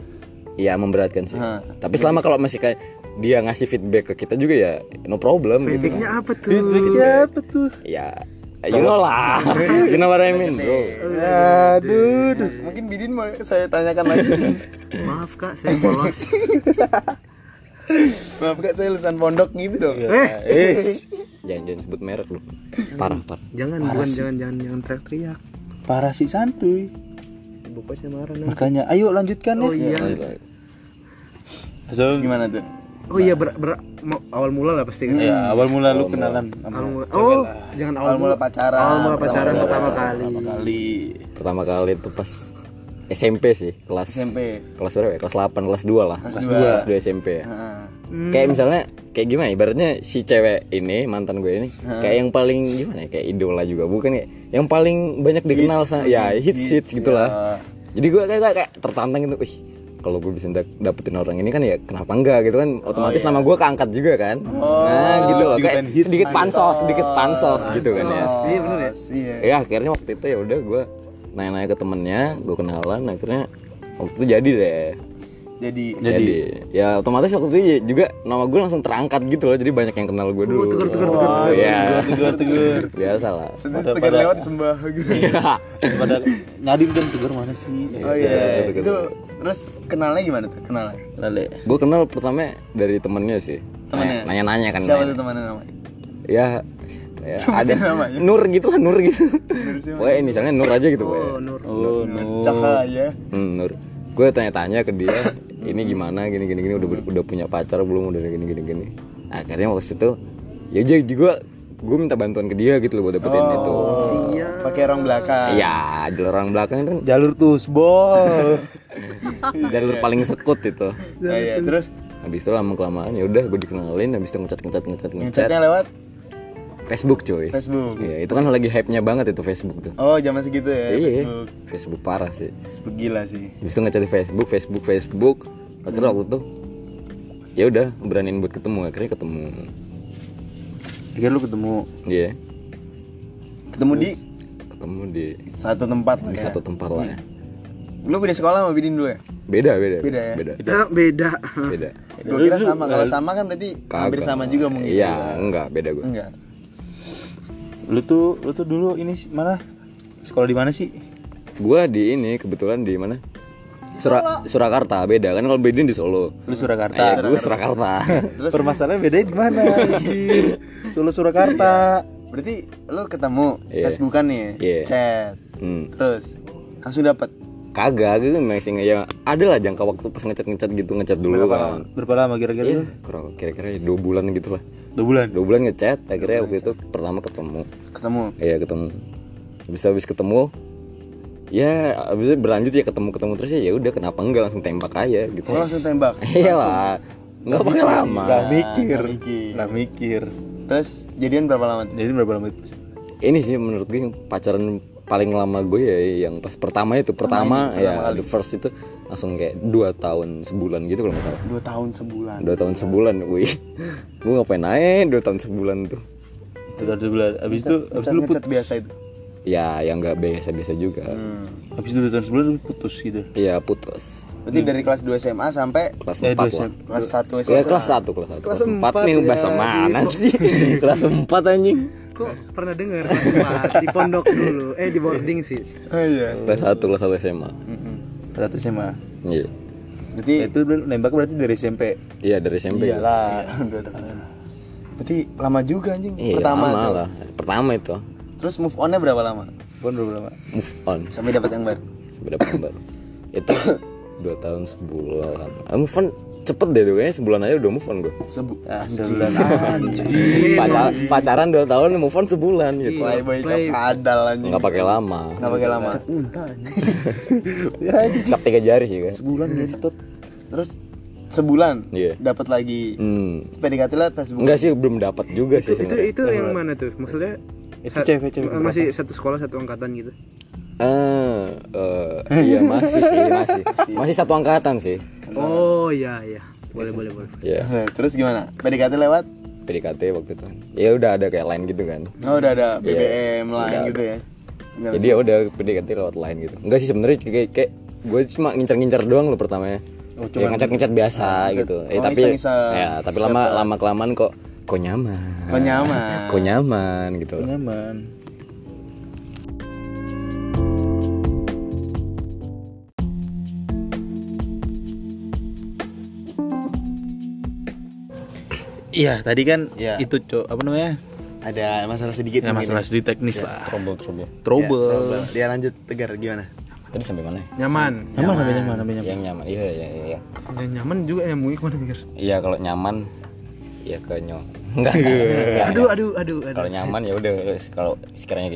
ya memberatkan sih. Hah. tapi selama kalau masih kayak dia ngasih feedback ke kita juga ya no problem gitu kan. Feedbacknya apa tuh? Feedbacknya apa tuh? ya you know lah you know what I mean bro Aduh. duh. Mungkin Bidin mau saya tanyakan lagi. Maaf kak, saya polos. Maaf kak, saya lulusan pondok gitu dong. eh, jangan jangan sebut merek lu parah parah jangan, bukan, jangan, jangan, jangan teriak-teriak. Parah sih santuy. Ibu kosnya marah nanti. Makanya ayo lanjutkan Oh ya. iya. Terus gimana tuh? Oh iya, ber, ber- mau- awal mula lah pasti kan. Ya, awal mula lu kenalan Awal mula. Oh, jangan awal, Awal mula pacaran. Awal mula pacaran Pertama pertama, kali. pertama kali. pertama kali itu pas SMP sih kelas SMP. kelas berapa ya kelas 8 kelas 2 lah Kelas kelas dua. 2 kelas 2 SMP ya Heeh. kayak misalnya kayak gimana ibaratnya si cewek ini mantan gue ini kayak yang paling gimana ya kayak idola juga bukan kayak yang paling banyak dikenal sama ya hits hits gitulah jadi gue kayak, kayak, kayak tertantang gitu wih kalau gue bisa da- dapetin orang ini kan ya kenapa enggak gitu kan? Otomatis nama gue keangkat juga kan? Nah gitu loh. kayak sedikit pansos sedikit pansos gitu kan ya. Iya bener ya. Iya. ya akhirnya waktu itu ya udah gue nanya-nanya ke temennya gue kenalan akhirnya waktu itu jadi deh Jadi jadi, ya otomatis waktu itu juga nama gue langsung terangkat gitu loh jadi banyak yang kenal gue dulu tegur, tegur, tegur, oh, ya Tegur tegur. biasa lah tegar lewat sembah gitu. Pada nyadin kan tegur mana sih? Oh iya. Itu terus kenalnya gimana tuh? Kenalnya? Lale. gue kenal pertama dari temennya sih Temennya? nanya-nanya kan Siapa nanya. tuh temannya namanya? ya, ya ada namanya. Nur gitu lah Nur gitu? Wah misalnya Nur aja gitu Oh. Nur. Oh, no. Cahaya. Hmm, Nur gue tanya-tanya ke dia ini gimana gini gini gini udah udah punya pacar belum udah gini gini gini. Akhirnya waktu itu ya jadi juga gue minta bantuan ke dia gitu loh buat dapetin itu. Pakai orang belakang. ya jalur orang belakang kan. Jalur tusbol. jalur paling sekut itu. Oh, iya. Terus? Habis itu lama kelamaan ya udah gue dikenalin habis itu ngecat ngecat ngecat ngecat. Ngechatnya lewat Facebook cuy Facebook. Iya, itu kan lagi hype-nya banget itu Facebook tuh. Oh, zaman segitu ya iya, Facebook. Facebook parah sih. Facebook gila sih. Habis itu ngechat di Facebook, Facebook, Facebook. Akhirnya waktu itu ya udah beraniin buat ketemu, akhirnya ketemu. Akhirnya lu ketemu Iya, Ketemu di ketemu di satu tempat lah di ya. satu tempat lah ya. Lu beda sekolah sama Bidin dulu ya? Beda, beda. Beda ya? Beda. Ah, beda. Beda. Gue kira sama. Kalau sama kan berarti hampir Kagak. sama juga mungkin. Iya, enggak, beda gue. Enggak. Lu tuh lu tuh dulu ini mana? Sekolah di mana sih? Gua di ini kebetulan di mana? Sura Surakarta beda kan kalau Bedin di Solo. Lu Surakarta. Eh, gue Surakarta. Terus Permasalahan bedanya di mana? Solo Surakarta. berarti lu ketemu Iya. Facebookan nih, Iya. chat. hmm. Terus langsung dapat Kagak, gitu masih ya ada lah jangka waktu pas ngecat ngecat gitu ngecat dulu kan. Berapa lama kira-kira? Iya, kurang kira-kira dua bulan gitu lah. Dua bulan. Dua bulan ngechat, akhirnya waktu itu pertama ketemu. ketemu. Iya ketemu. Habis habis ketemu, ya habis itu berlanjut ya ketemu ketemu terus ya ya udah kenapa enggak langsung tembak aja gitu. Oh, langsung tembak. Iya lah, nggak pakai lama. Gak mikir. Nggak mikir. Gak mikir. Terus jadian berapa lama? Jadi berapa lama itu? Ini sih menurut gue yang pacaran paling lama gue ya yang pas pertama itu pertama, ya the first itu langsung kayak dua tahun sebulan gitu kalau nggak salah. Dua tahun sebulan. Dua tahun sebulan, wih, gue ngapain aja dua tahun sebulan tuh? Itu dua bulan. Abis itu abis itu lu put, biasa itu. Ya, yang nggak biasa-biasa juga. Hmm. abis itu dua tahun sebulan lu putus gitu. Iya putus. Berarti dari kelas 2 SMA sampai Kelas Eh, 4 dua lah. Kelas 1 Ya, SMA. kelas 1, kelas 1. Kelas 4 empat nih ya, bahasa mana sih? kelas 4 anjing. Kok pernah dengar kelas empat di pondok dulu? Eh di boarding sih. Oh iya. Kelas 1, kelas 1 SMA. Satu SMA. Iya. Berarti Itu lu nembak berarti dari SMP. Iya, dari SMP. iyalah dua tahun. Berarti lama juga anjing. Iya, Pertama lama tuh. lah. Pertama itu. Terus move on-nya berapa lama? Pun berapa lama? Move on. Sampai dapat yang baru. Sampai dapat yang baru. Itu 2 tahun sebulan. Ah, move on cepet deh tuh kayaknya sebulan aja udah move on gue. Sebu Ah, sebulan Pacar, pacaran 2 tahun move on sebulan gitu. Playboy cap kadal anjing. Nggak pakai lama. Nggak pakai lama. Cap tiga jari sih kan. sebulan ngentot. Terus sebulan Iya. dapat lagi hmm. PDKT lewat Facebook enggak sih belum dapat juga itu sih itu, itu yang mana tuh maksudnya Itu cewek- cewek masih satu sekolah satu angkatan gitu Ah, eh, iya masih sih masih. Masih satu angkatan sih. Oh iya iya. Boleh boleh boleh. Ya Nah, terus gimana? PDKT lewat? PDKT waktu itu. Ya udah ada kayak lain gitu kan. Oh udah ada Iya. BBM lain Udah. gitu ya? Enggak, jadi ya udah PDKT lewat lain gitu. Enggak sih sebenarnya kayak kayak gue cuma ngincar-ngincar doang lo pertamanya. Ya ngecat-ngecat biasa gitu. Eh oh, tapi iseng-iseng. ya tapi lama lama kelamaan kok kok nyaman. Kok nyaman. kok nyaman gitu loh. Nyaman Iya, tadi kan Iya. itu cok. Apa namanya? ada masalah sedikit Ya, masalah ya. sedikit teknis lah. trouble trouble. Ya, Trouble. trouble. dia lanjut tegar gimana? Tadi sampai mana? Ya? nyaman Nyaman, namanya nyaman, namanya nyaman. yang nyaman. Iya iya iya. Iya yang nyaman juga nyambungnya ke mana mikir iya kalau nyaman ya ke nyong enggak aduh aduh aduh aduh. Kalau nyaman ya udah. Kalau sekiranya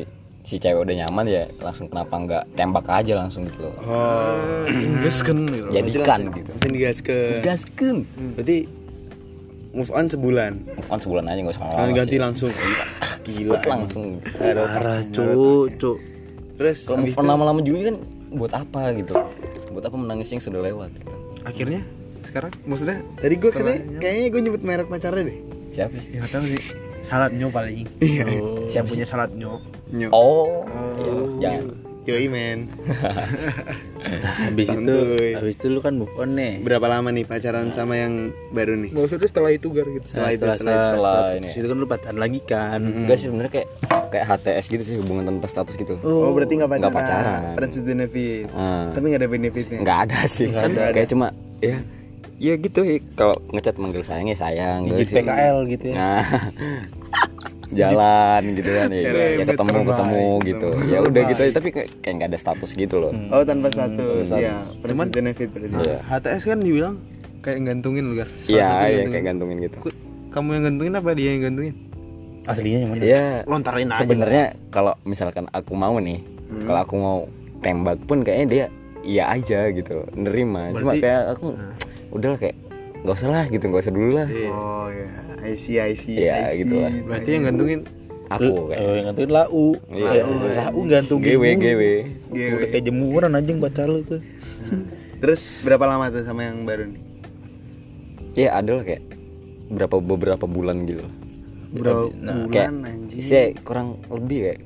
si cewek udah nyaman ya langsung kenapa enggak tembak aja langsung gitu loh. Oh. Kan gitu. jadikan gitu. langsung digas ke gasken berarti move on sebulan. Move on sebulan aja nggak usah lama Jangan ganti sih. langsung. Gila. Cepet langsung. Aduh, Parah, cok, cok. terus kalau move on lama-lama juga kan buat apa gitu? Buat apa menangis yang sudah lewat gitu? Akhirnya? Sekarang? Maksudnya? Tadi gue katanya kayaknya gue nyebut merek pacarnya deh. Siapa? Sih ya nggak tahu sih. Saladnya paling. Siapa punya saladnya Nyo. oh, iya, jangan Yoi men Habis itu, habis itu lu kan move on nih. Berapa lama nih pacaran sama yang baru nih? maksudnya setelah itu gar gitu Setelah Nah, itu, setelah, setelah setelah, setelah setelah- ini. itu kan lu pacaran lagi kan. enggak sih sebenarnya kayak kayak HTS gitu sih hubungan tanpa status gitu Oh, berarti gak pacaran. Nggak pacaran. Friends with benefit. Ah. Tapi gak ada benefitnya. nggak ada sih kan kayak cuma ya ya gitu ya kalau ngechat manggil sayang ya sayang Di gitu sih. PKL gitu ya. nah jalan gitu kan ya, Jalan, ya ketemu terbaik, ketemu gitu ya udah gitu tapi kayak kayak nggak ada status gitu loh. Oh, tanpa status. Iya, friends Cuman- benefit berarti. Iya. HTS kan dibilang kayak gantungin gar. Salah iya iya kayak gantungin gitu. Kamu yang gantungin apa dia yang gantungin Aslinya yang mana? ya lontarin aja sebenarnya kalau misalkan aku mau nih kalau aku mau tembak pun kayaknya dia iya aja gitu nerima. Cuma Berarti- kayak aku udah lah kayak nggak usah lah gitu nggak usah dulu lah. Oh, ya. I see, I see. Iya, I see. gitu lah. berarti yang gantungin aku kayak Oh, yang ngatuin lau. Iya. Lau gantung GW GW Gewe. Udah kayak jemuran anjing pacar lu tuh. Terus berapa lama tuh sama yang baru nih? ya ada lah kayak berapa beberapa bulan gitu Berapa Nah, kayak bulan anjing? saya kurang lebih kayak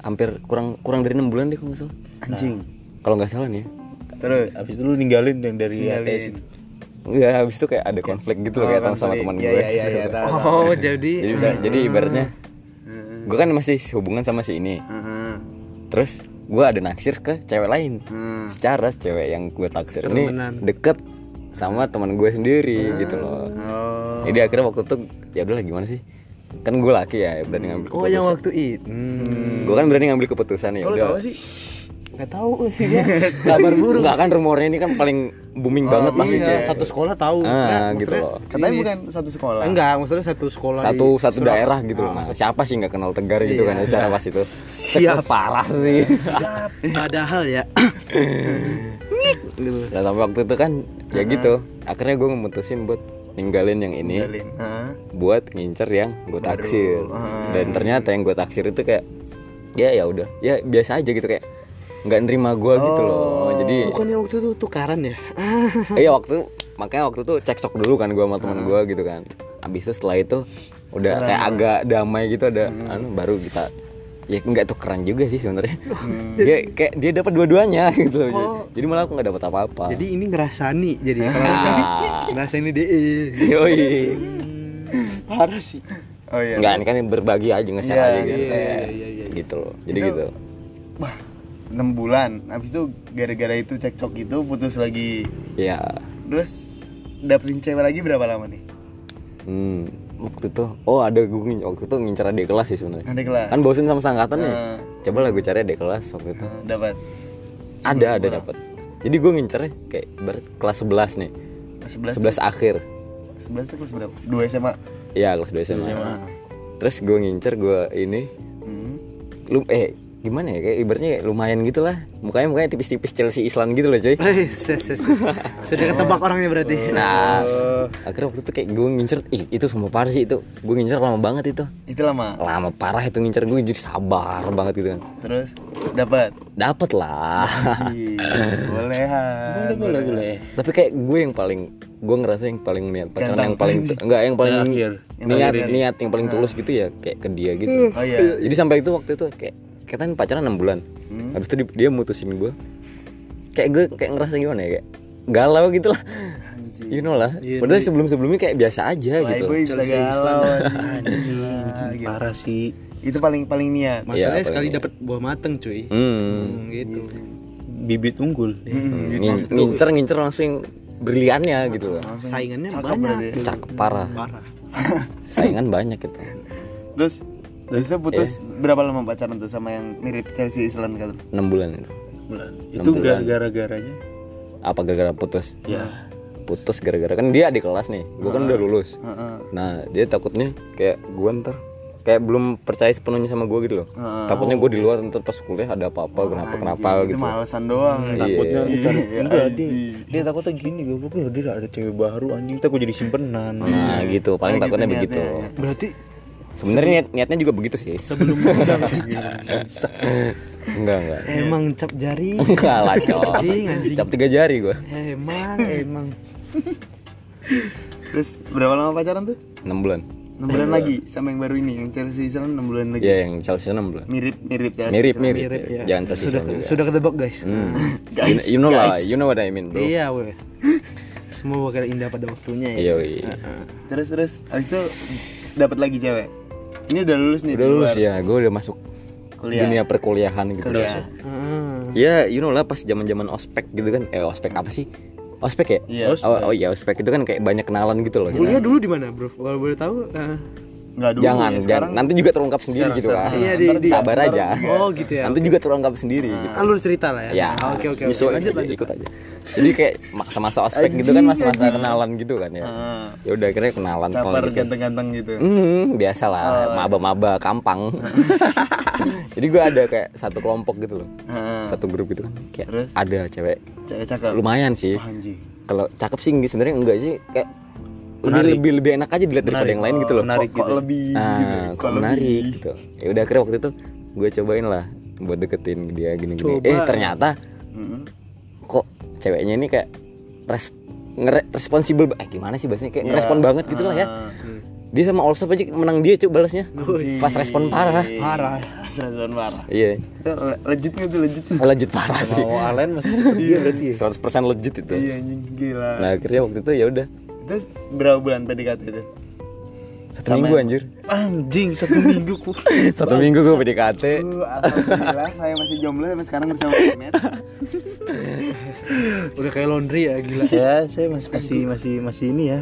hampir kurang kurang dari enam bulan deh kalau nggak salah Anjing. kalau nggak salah nih ya. Terus Habis itu lu ninggalin yang dari Ninggalin. ATS itu. Enggak, habis itu kayak ada konflik gitu loh Oh, kayak sama konflik. teman Iya, gue. iya, iya, iya, tahu, tahu. oh jadi jadi udah- jadi ibaratnya Heeh. gue kan masih hubungan sama si ini. Heeh. Terus gue ada naksir ke cewek lain. Heeh. Secara cewek yang gue taksir ini deket sama teman gue sendiri gitu loh. Oh. Jadi akhirnya waktu itu ya udahlah gimana sih? Kan gue laki ya berani ngambil oh keputusan. yang waktu itu hmm. Gue kan berani ngambil keputusan ya. Kalau udah. tahu sih? Nggak tahu kabar burung Enggak kan rumornya ini kan paling booming banget pasti iya, kayak satu sekolah tahu Ah, Nah, gitu maksudnya loh. Katanya bukan satu sekolah. enggak maksudnya satu sekolah satu di satu Surabaya. daerah gitu loh. Nah, siapa sih nggak kenal Tegar gitu kan ya secara pas itu. Siap. parah sih. padahal ya gitu. Nah, sampai waktu itu kan ya gitu. Akhirnya gue memutusin buat ninggalin yang ini Ninggalin. Heeh. buat ngincer yang gue taksir. Ah. Dan ternyata yang gue taksir itu kayak ya ya udah ya biasa aja gitu kayak nggak nerima gue gitu loh. Jadi bukannya waktu itu tukaran ya iya waktu makanya waktu itu cekcok dulu kan gue sama teman gue gitu kan. Abis itu setelah itu udah kayak agak damai gitu ada anu baru kita ya nggak tuh keren juga sih sebenarnya dia kayak dia dapat dua-duanya gitu loh Oh. jadi malah aku nggak dapat apa-apa jadi ini ngerasani jadi Ah. ngerasani deh Yoi. parah sih Oh iya. Enggak, ini kan berbagi aja nge-share Iya, aja gitu. iya, iya, iya, iya. Gitu loh. Jadi Itu- gitu. Wah, 6 bulan. Habis itu gara-gara itu cekcok itu putus lagi. Ya. Terus dapetin cewek lagi berapa lama nih? Hmm. Waktu itu oh ada gue waktu itu ngincar adik kelas sih sebenarnya. Ada kelas. Kan bosen sama sangkatan nih. Nah. Coba lah gue cari adik kelas waktu itu. Nah, dapat. Ada, ada dapat. Jadi gue ngincernya kayak ibarat kelas 11 nih. 11 11 akhir. 11 tuh kelas berapa? 2 SMA. Iya, kelas 2 SMA. Terus gue ngincer gue ini Hmm. lu eh gimana ya? Kayak ibaratnya kayak lumayan gitu lah mukanya mukanya tipis-tipis Chelsea Island gitu loh coy. Eh. Sudah ketebak orangnya berarti. nah akhirnya waktu itu kayak gue ngincer ih itu semua parah sih itu. Gue ngincer lama banget itu. Itu lama. lama parah itu ngincer gue jadi sabar banget gitu kan. Terus dapat. dapet lah. Boleh boleh boleh boleh. Tapi kayak gue yang paling gue ngerasa yang paling niat pacaran Ganteng. yang paling enggak yang paling niat niat yang paling tulus gitu ya kayak ke dia gitu. Oh iya. Jadi sampai itu waktu itu kayak kita kan pacaran 6 bulan. Habis itu di- dia mutusin gue kayak gue kayak ngerasa gimana ya kayak galau gitu lah you know lah. Padahal sebelum sebelumnya kayak biasa aja gitu. gue bisa galau Anjing, parah sih. itu paling paling niat Masalahnya Iya, sekali dapat buah mateng cuy. hmm. Hmm, gitu. Bibit unggul. Ngin- ngincer ngincer langsung briliannya gitu. loh Saingannya Cakep banyak. cakep parah. Parah. saingan banyak gitu terus Terus itu putus berapa lama pacaran tuh sama yang mirip Chelsea Island kan? 6 bulan itu. Bulan. Itu ga- gara-garanya? Apa gara-gara putus? Ya. Putus gara-gara kan dia adik kelas nih. Gue kan udah lulus. Heeh. nah dia takutnya kayak gue ntar kayak belum percaya sepenuhnya sama gue gitu loh. Heeh. takutnya gue di luar ntar pas kuliah ada apa-apa kenapa kenapa Itu gitu. Malesan doang. Iya. takutnya ntar Iya, enggak dia dia takutnya gini gue gue dia ada cewek baru anjing. Takut jadi simpenan. Nah gitu. Paling Kayak takutnya gitu begitu. ya. Berarti sebenarnya niat, niatnya juga begitu sih sebelum undang enggak enggak emang cap jari. enggak lah cok Anjing, anjing. cap tiga jari gue Emang, emang. Terus berapa lama pacaran tuh? 6 bulan 6 bulan lagi sama yang baru ini yang Chelsea Island 6 bulan lagi. ya yang Chelsea 6 bulan Mirip mirip Chelsea. mirip Island. mirip, Mirip ya. jangan Chelsea Sudah juga sudah ketebak guys. Hmm. Guys, you, you know lah you know what I mean bro Iya, weh. Semua bakal indah pada waktunya ya. iya iya. Terus terus habis itu dapat lagi cewek. Ini udah lulus nih udah di lulus luar ya gue udah masuk kuliah. dunia perkuliahan gitu Kuliah. Heeh. ya you know lah pas zaman zaman ospek gitu kan eh ospek apa sih ospek ya Iya, oh, oh iya ospek itu kan kayak banyak kenalan gitu loh Kuliah dulu di mana, Bro? Kalau boleh tahu. eh, Enggak dulu jangan ya, jangan sekarang nanti juga terungkap sendiri gitu lah Iya, di- di- sabar aja Oh, gitu ya. nanti juga terungkap sendiri gitu alur cerita lah ya. ya Ah, Oke, oke, Lanjut, lanjut. ikut aja jadi kayak masa-masa ospek gitu kan masa-masa kenalan gitu kan ya Heeh. ya udah akhirnya kenalan kenalan gitu. ganteng-ganteng gitu. Hmm, biasa lah, maba-maba kampang. Jadi gue ada kayak satu kelompok gitu loh, Heeh. satu grup gitu kan. Kayak Terus? ada cewek, Cewek cakep. lumayan sih. Wah, anjing. Kalau cakep sih sebenarnya enggak sih, kayak lebih lebih lebih enak aja dilihat daripada Menarik. yang lain gitu loh. menarik Kok, kok gitu. lebih Nah, gitu. kok menarik gitu. Ya udah akhirnya waktu itu gue cobain lah buat deketin dia gini-gini. Coba. Eh ternyata Heeh. kok ceweknya ini kayak res ngere- responsibel eh gimana sih bahasanya kayak Ya, ngerespon banget gitu lah ya ah. dia sama Allsop aja menang dia coba balasnya pas respon parah Parah. Respon parah. iya legit nggak tuh legit? legit parah sih mau Alen masih iya berarti ya 100% legit itu Iya anjing gila. nah akhirnya waktu itu ya udah Terus berapa bulan PDKT itu? satu minggu anjir anjing satu minggu ku satu minggu gue PDKT Uh, alhamdulillah saya masih jomblo sampai sekarang bersama Met. Udah kayak laundry ya, gila. ya saya masih masih masih masih ini ya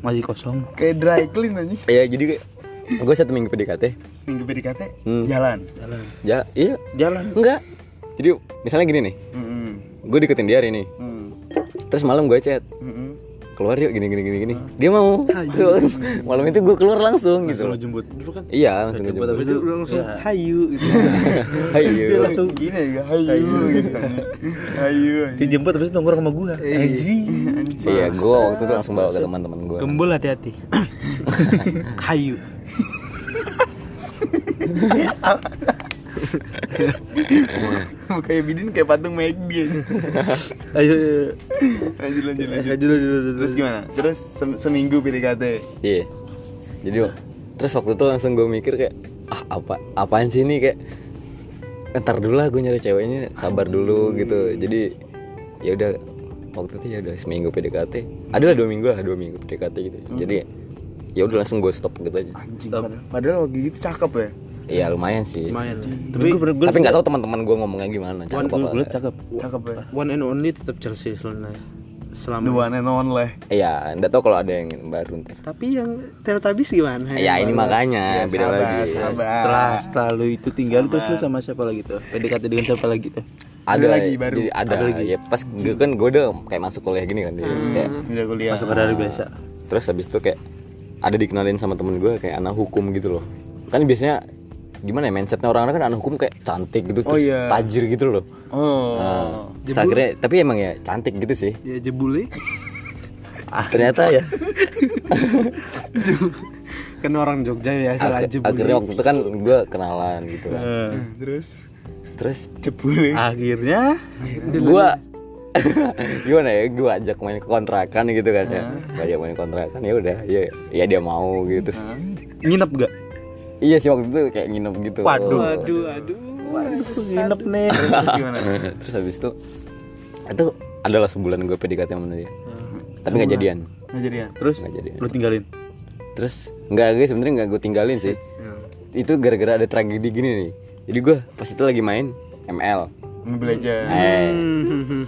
masih kosong Kayak dry clean anjing. ya jadi gue satu minggu PDKT Minggu PDKT Hmm. jalan. ya iya jalan enggak jadi misalnya gini nih Heeh. gue deketin dia hari ini Hmm. terus malam gue chat Heeh. Keluar yuk gini gini gini gini. Dia mau. Terus, malam itu gue keluar langsung gitu langsung jemput Dulu kan iya langsung gue Jemput habis itu itu langsung ya, hayu gitu. Ayo. Dia langsung gini ya, hayu gitu. Hayu. dia jemput habis itu nongkrong sama gua. Anjing. Iya, gue waktu itu langsung bawa ke teman-teman gue. Gembul hati-hati. hayu. Kayak bidin kayak patung McD aja. ayo Lanjut lanjut lanjut. ayo ayo Terus gimana? Terus sem- seminggu PDKT. Iya. Jadi terus waktu itu langsung gue mikir kayak ah apa apaan sih ini kayak ntar dulu lah gue nyari ceweknya sabar dulu gitu jadi ya udah waktu itu ya udah seminggu PDKT adalah dua minggu lah dua minggu PDKT gitu jadi ya udah langsung gue stop gitu aja Anjing. Padahal, padahal waktu gitu cakep ya. Iya lumayan sih Lumayan. tapi gue tapi nggak tahu teman-teman gue ngomongnya gimana cakep apa gue enggak. cakep Cakep ya. One and only tetap Chelsea selama The selama. one and only. iya nggak tahu kalau ada yang baru ntar Tapi yang Teletubbies gimana? ya ini makanya Ya, beda sabar, lagi sabar. setelah setelah lu itu tinggal terus lu sama siapa lagi tuh PDKT dengan siapa lagi tuh ada lagi baru. jadi ada, ya pas gue kan gue udah kayak masuk kuliah gini kan jadi kayak Udah kuliah. masuk ke hari biasa terus habis itu kayak ada dikenalin sama temen gue kayak anak hukum gitu loh kan biasanya gimana ya mindsetnya orang kan anak hukum kayak cantik gitu Oh, terus iya. tajir gitu loh. Oh. nah, terus akhirnya tapi emang ya cantik gitu sih. Ya jebule. ternyata ya. Kan orang Jogja ya salah ak- aja akhirnya waktu itu kan gue kenalan gitu kan. Eh, Terus? Terus? Jebule. akhirnya? Gue gimana ya gue ajak main ke kontrakan gitu kan ya. Gua ajak main kontrakan ya udah ya ya dia mau gitu. Terus nginep gak? Iya sih waktu itu kayak nginep gitu. Waduh. aduh. Aduh. nginep nih. Terus gimana? terus habis itu itu adalah sebulan gue PDKT sama dia. Tapi nggak jadian. Nggak jadian. Terus nggak jadian. Lu tinggalin. terus nggak guys sebenarnya nggak gue tinggalin sih. Itu gara-gara ada tragedi gini nih. Jadi gue pas itu lagi main ML Mobile Legends. eh.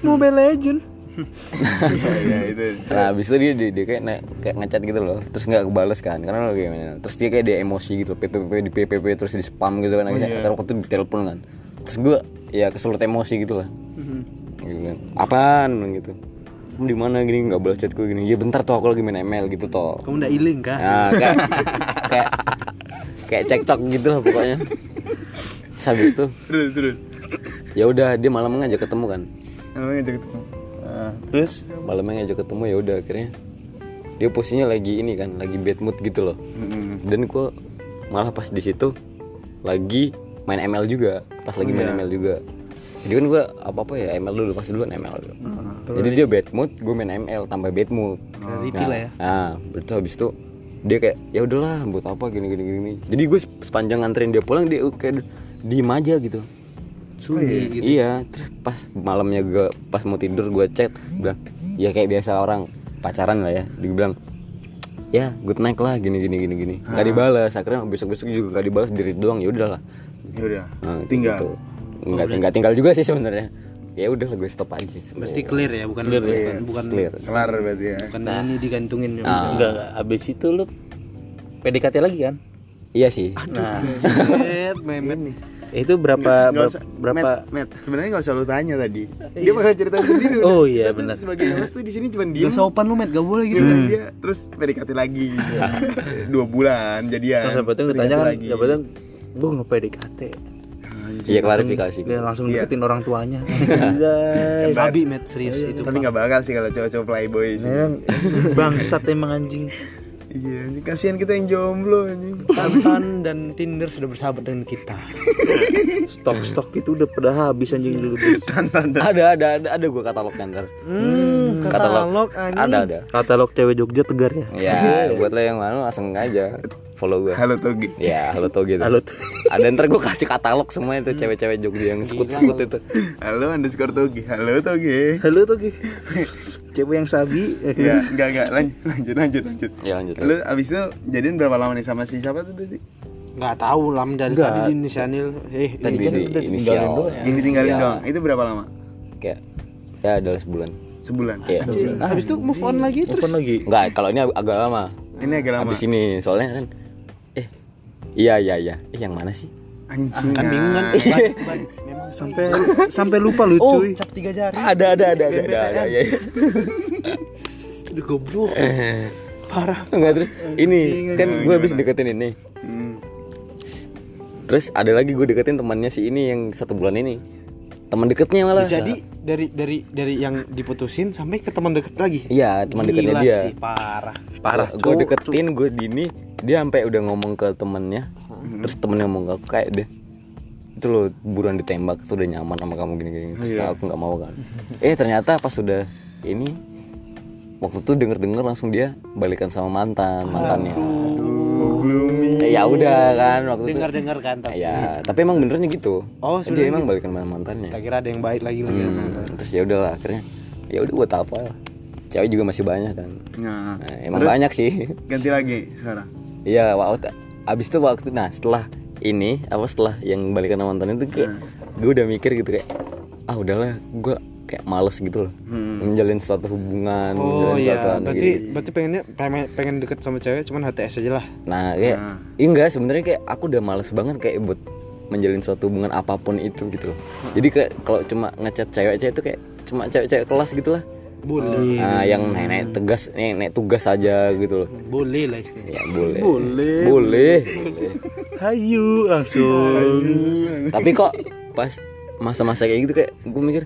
Mobile Legend. Iya, iya itu. nah habis itu dia, dia, dia kayak kayak ngechat gitu loh terus nggak kebales kan karena lagi main terus dia kayak dia emosi gitu PPP di PPP terus di spam gitu kan akhirnya karena waktu itu ditelepon kan terus gue ya keselut emosi gitu lah gitu kan apaan gitu kamu di mana gini nggak balas chatku gini ya bentar tuh aku lagi main ML gitu toh Kamu udah iling kan? Nah, kayak kayak kayak cekcok gitu lah pokoknya. Terus habis itu Terus terus. ya udah dia malam ngajak ketemu kan. Namanya ngajak ketemu. Nah, terus Malamnya ngajak ketemu ya udah akhirnya dia posisinya lagi ini kan, lagi bad mood gitu loh. Mm-mm. Dan gua malah pas di situ lagi main ML juga, pas lagi main ML juga. Jadi kan gua apa-apa ya ML dulu pas duluan ML dulu. Jadi dia bad mood, gue main ML tambah bad mood. Priority lah ya. Nah, berarti habis itu dia kayak ya udahlah buat apa gini gini gini. Jadi gue sepanjang nganterin dia pulang dia kayak diem aja gitu. Sunyi gitu. Iya, terus pas malamnya gue pas mau tidur gue chat bilang ya kayak biasa orang pacaran lah ya. Dia bilang ya good night lah gini gini gini gini. Gak dibalas. Akhirnya besok besok juga gak dibalas diri doang ya udahlah. Ya udah. Nah, Tinggal. gitu. Nggak tinggal tinggal juga sih sebenarnya. Ya udah gue stop aja. Berarti clear ya bukan bukan bukan Clear. Kelar berarti ya. bukan ini digantungin ya. Ah. Enggak, enggak. Habis itu lu PDKT lagi kan? Iya sih. Nah, Met, memet nih. Itu berapa Nggak berapa, usah- berapa Matt, Matt, sebenarnya nggak usah lu tanya tadi. Dia bakal cerita sendiri. udah. Oh, iya, Kita benar. Sebagai host tuh di sini cuma diem. Gak sopan lu met, gak boleh Dia gitu. bilang dia terus PDKT lagi gitu. Dua bulan jadian. Terus apa tuh PDKT ditanya kan, lagi. apa tuh gue nge PDKT. Iya klarifikasi. Dia langsung Iya. deketin orang tuanya. Sabi met serius itu. Tapi nggak bakal sih kalau cowok-cowok playboy sih. Bangsat emang anjing. Iya, anjing kasihan kita yang jomblo anjing. Tantan dan Tinder sudah bersahabat dengan kita. Stok-stok itu udah pada habis anjing dulu. ada ada ada ada gue katalog ntar. Hmm, katalog anjing. Ada ada. Katalog cewek Jogja tegar ya. Ya buat lo yang mau langsung aja follow gue. Halo Togi. Ya halo tuh gitu. Halo. Ada ntar gue kasih katalog semua itu cewek-cewek Jogja yang sekut-sekut itu. Halo underscore Togi. Halo Togi. Halo Ki. Cewek yang sabi. Ya, enggak enggak lanjut lanjut lanjut lanjut. Ya lanjut. Lu abis itu jadian berapa lama nih sama si siapa tuh tadi? Nggak tahu lam dari Nggak. tadi di Nisanil. Eh, Tadi kan di udah inisial. tinggalin doang. ya. Yang ditinggalin Ya, doang. Itu berapa lama? Kayak ya adalah sebulan. Sebulan. Iya. Nah, habis itu move on lagi terus. Telepon lagi. Enggak, kalau ini ag- agak lama. Ini agak lama. Habis ini soalnya kan eh iya iya iya. Eh yang mana sih? Anjing. Kan bingung kan. ah. Sampai sampai lupa lu Oh, cuy. cap tiga jari. Ada ada ada ada. ada, ada, ya, ya. Aduh goblok. Parah. Enggak terus ini kan gue habis deketin ini. Hmm. Terus ada lagi gue deketin temannya si ini yang satu bulan ini. Teman deketnya malah. Jadi dari dari dari yang diputusin sampai ke teman deket lagi. Iya, teman deketnya dia. sih, parah. Parah. Gue deketin gue dini, dia sampai udah ngomong ke temennya. Terus temennya ngomong ke aku kayak deh. Itu loh buruan ditembak tuh udah nyaman sama kamu gini-gini. Terus aku nggak mau kan. Eh ternyata pas sudah ini waktu itu denger-denger langsung dia balikan sama mantan mantannya. Oh, gloomy. Ya udah kan waktu itu. Dengar-dengar kan tapi. Ya, tapi emang benernya gitu. Oh, dia emang balikan sama mantannya. Tak kira ada yang baik lagi lagi. Hmm, terus ya udahlah akhirnya ya udah buat apa cewek juga masih banyak kan Nah, nah, emang banyak sih ganti lagi sekarang. iya waktu abis itu waktu nah setelah ini apa setelah yang balikan sama mantan itu kayak gue udah mikir gitu kayak ah udahlah gue kayak males gitu loh menjalin suatu hubungan Oh menjalin iya, suatu berarti gitu. berarti pengennya pengen, pengen deket sama cewek cuman HTS aja lah. nah kayak Nah. iya enggak sebenarnya kayak aku udah males banget kayak buat menjalin suatu hubungan apa pun itu gitu loh jadi kayak kalau cuma ngechat cewek-cewek itu kayak cuma cewek-cewek kelas gitu lah boleh Nah, yang naik tegas naik tugas aja gitu loh boleh lah istilahnya ya boleh Boleh. boleh, boleh. Hayu langsung. tapi kok pas masa-masa kayak gitu kayak gue mikir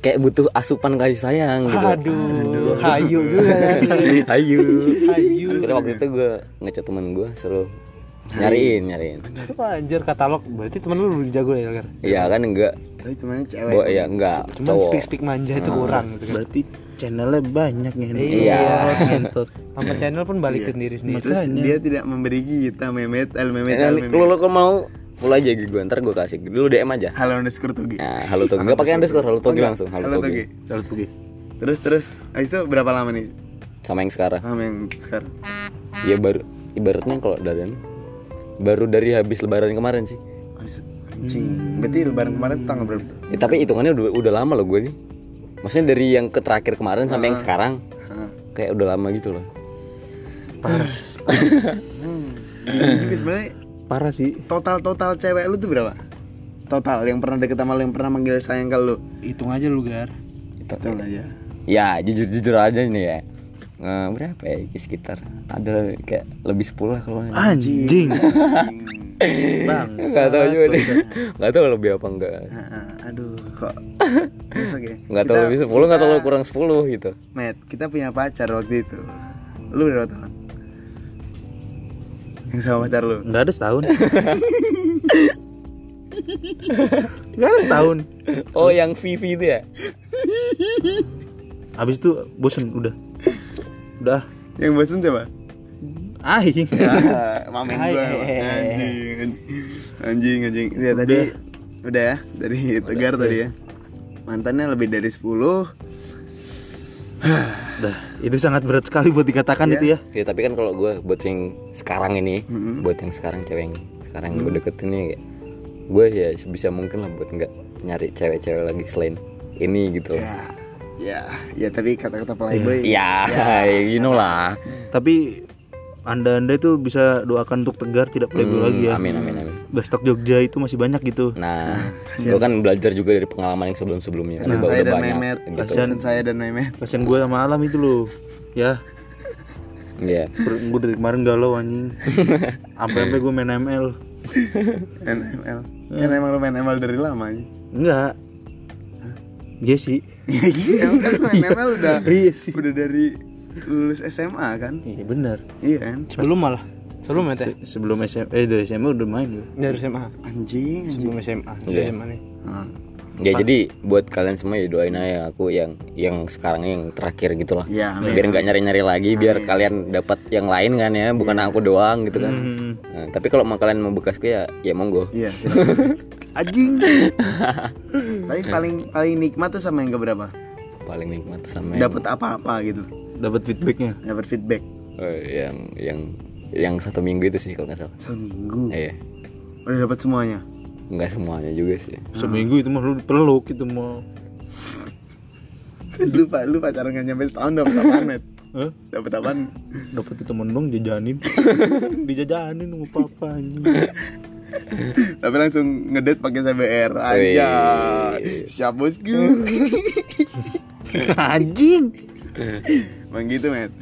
kayak butuh asupan kasih sayang gitu. Aduh hayu juga. Ya hayu. Hayu Akhirnya waktu itu gue ngechat temen gue suruh nyariin nyariin. Apa anjir katalog. Berarti temen lu lebih jago ya Gar? iya kan enggak. Tapi temannya cewek. Bo, ya enggak cuman cowok. speak speak manja itu kurang gitu kan. Berarti channelnya banyak nih. Iya. Ngentot. Nama channel pun balik ke diri sendiri. Terus dia tidak memberi kita memet, el memet, Ya, el memet. kalau lo mau follow aja gue ntar gue kasih. Dulu DM aja. Halo underscore tugi. nah halo togi. Nggak pakai underscore halo togi langsung. Halo, Halo togi. Tugi. Kalau tuh Terus terus, abis itu berapa lama nih? Sama yang sekarang. Sama yang sekarang? ya baru ibaratnya kalau dari baru dari habis lebaran kemarin sih. Anjing. Berarti lebaran kemarin tanggal berapa ya, tapi hitungannya udah udah lama loh gue nih. Maksudnya dari yang ke terakhir kemarin sampai yang sekarang Hah. kayak udah lama gitu loh. Paras. Jadi sebenarnya Parah sih. total total cewek lu tuh berapa? Total yang pernah deket sama lu yang pernah manggil sayang ke lu. hitung aja lu Gar itu Itu aja. ya jujur jujur aja nih ya Eh, berapa ya sekitar ada kayak lebih 10 lah kalau. Anjing. Bang. nggak tahu juga deh nggak tahu lebih apa enggak Heeh, aduh kok besok ya nggak tahu lebih 10 nggak tahu kurang 10 gitu Matt kita punya pacar waktu itu lu berapa tahun yang sama pacar lu Enggak ada setahun. Enggak ada setahun. oh yang Vivi itu ya Habis itu bosen udah. Udah. yang bosan siapa Aing. ya, mamen gua anjing anjing anjing anjing ya tadi udah ya dari tegar tadi ya mantannya lebih dari 10 Itu sangat berat sekali buat dikatakan Iya. itu ya. ya tapi kan kalau gue buat yang sekarang ini buat yang sekarang cewek yang sekarang gue deketin ini gue ya sebisa mungkin lah buat nggak nyari cewek-cewek lagi selain ini gitu ya ya ya tapi kata-kata playboy Ya, you know lah. Tapi anda-anda itu bisa doakan untuk tegar tidak playboy Hmm, lagi ya. Amin amin amin. Bestok Jogja itu masih banyak gitu. Nah, gue kan belajar juga dari pengalaman yang sebelum-sebelumnya. Kan Pesan udah, saya dan banyak. Mehmet Gitu. pesan saya dan Mehmet Kasian gue sama Alam itu loh. Ya, Iya. gue dari kemarin galau anjing. Sampai-sampai gue main ML. NML kan emang lu main ML dari lama aja Enggak. Iya sih. ya iya kan main ML udah Iya sih. udah dari lulus SMA kan Iya benar. iya kan sebelum malah sebelum ya Se- sebelum SMA eh dari SMA udah main gue. dari SMA anjing anjing sebelum SMA Iya. dari SMA nih Ah. Ya jadi buat kalian semua ya doain aja aku yang yang sekarang yang terakhir gitu lah. Iya, amin. biar nggak nyari-nyari lagi, biar kalian dapat yang lain kan ya, bukan aku doang gitu kan. Hmm. Nah, tapi kalau mau kalian mau bekasku ya ya monggo. iya anjing tapi paling paling nikmat tuh sama yang keberapa Paling nikmat sama yang, dapat apa-apa gitu Dapat feedbacknya. dapat feedback eh, yang yang yang satu minggu itu sih kalau nggak salah. seminggu Iya. udah dapat semuanya Nggak semuanya juga sih. Seminggu itu mah lu peluk itu mau. lu pak lu pacaran nggak nyampe setahun dapat apaan met Hah? dapat apaan Dapat itu temen dong jajanin. Dijajanin sama papa tapi langsung ngedet pakai CBR aja siap bosku anjing. bang gitu met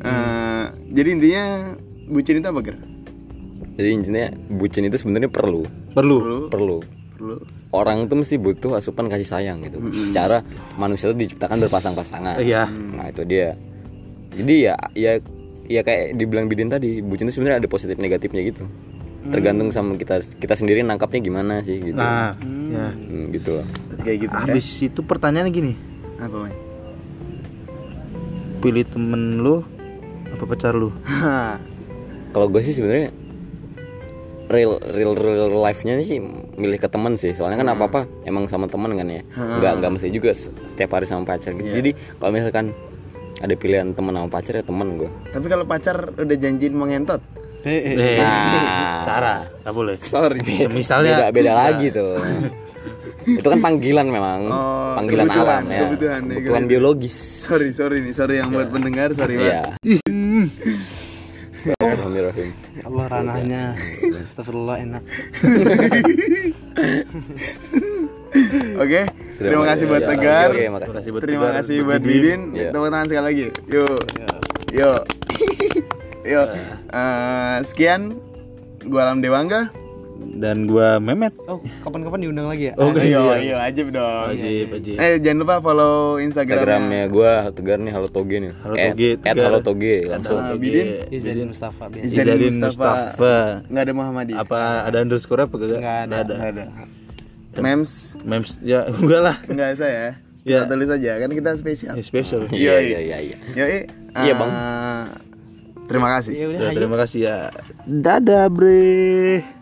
Eh, jadi intinya bucin itu apa ger Jadi intinya bucin itu sebenarnya perlu, Perlu. perlu perlu. perlu Orang tuh mesti butuh asupan kasih sayang gitu. Secara manusia itu diciptakan berpasang-pasangan. Iya. Nah itu dia. Jadi ya ya ya kayak dibilang Bidin tadi, bucin itu sebenarnya ada positif negatifnya gitu. Tergantung sama kita kita sendiri nangkapnya gimana sih gitu. Nah, ya. Hmm, gitu kayak gitu ya Habis itu pertanyaannya gini, apa met pilih temen lu apa pacar lu? Kalau gue sih sebenarnya real real real life-nya sih milih ke teman sih. Soalnya kan apa-apa emang sama teman kan ya. Nggak nggak mesti juga setiap hari sama pacar gitu. Jadi kalau misalkan ada pilihan teman sama pacar ya teman gue. tapi kalau pacar udah janjiin mau ngentot eh, eh. Eh, Nah. Sarah, nggak boleh. sorry Misalnya beda beda lagi tuh. itu kan panggilan memang, Oh, panggilan kebutuhan, alam ya. kebutuhan, ya, Kebutuhan biologis. sorry sorry nih sorry yang buat pendengar sorry banget Iya. Bismillahirrahmanirrahim. Ya Allah ranahnya Astagfirullah enak Oke, Sudah Terima kasih buat Ya, Tegar. Oke, oke, makasih. Makasih buat Terima kasih buat. Bidin. Iya. Tepuk tangan sekali lagi. Yuk. Yuk. Yuk. Eh, sekian gua Alam Dewangga. Dan gua Memet. Oh, kapan-kapan diundang lagi ya? Oh, Iya, iya. iya, ajib dong. Ajib, ajib. Eh, jangan lupa follow Instagramnya. Instagramnya gue Tegar nih Halo Toge nih. Halo Toge, At. Halo Toge langsung. Ah, Bidin. Izadin Mustafa biasa. Izadin Mustafa. Mustafa. Nggak ada Muhammadi. Apa ada underscore apa kagak? Nggak ada. Nggak Nggak ada. Memes Memes ya enggak lah. enggak saya. Ya. Kita tulis aja kan kita spesial. Ini spesial. Iya Yoi. iya iya. iya. Yoi. Iya, Bang. eh, Terima kasih. Ya udah, Ya, terima kasih ya. Dadah, Bre.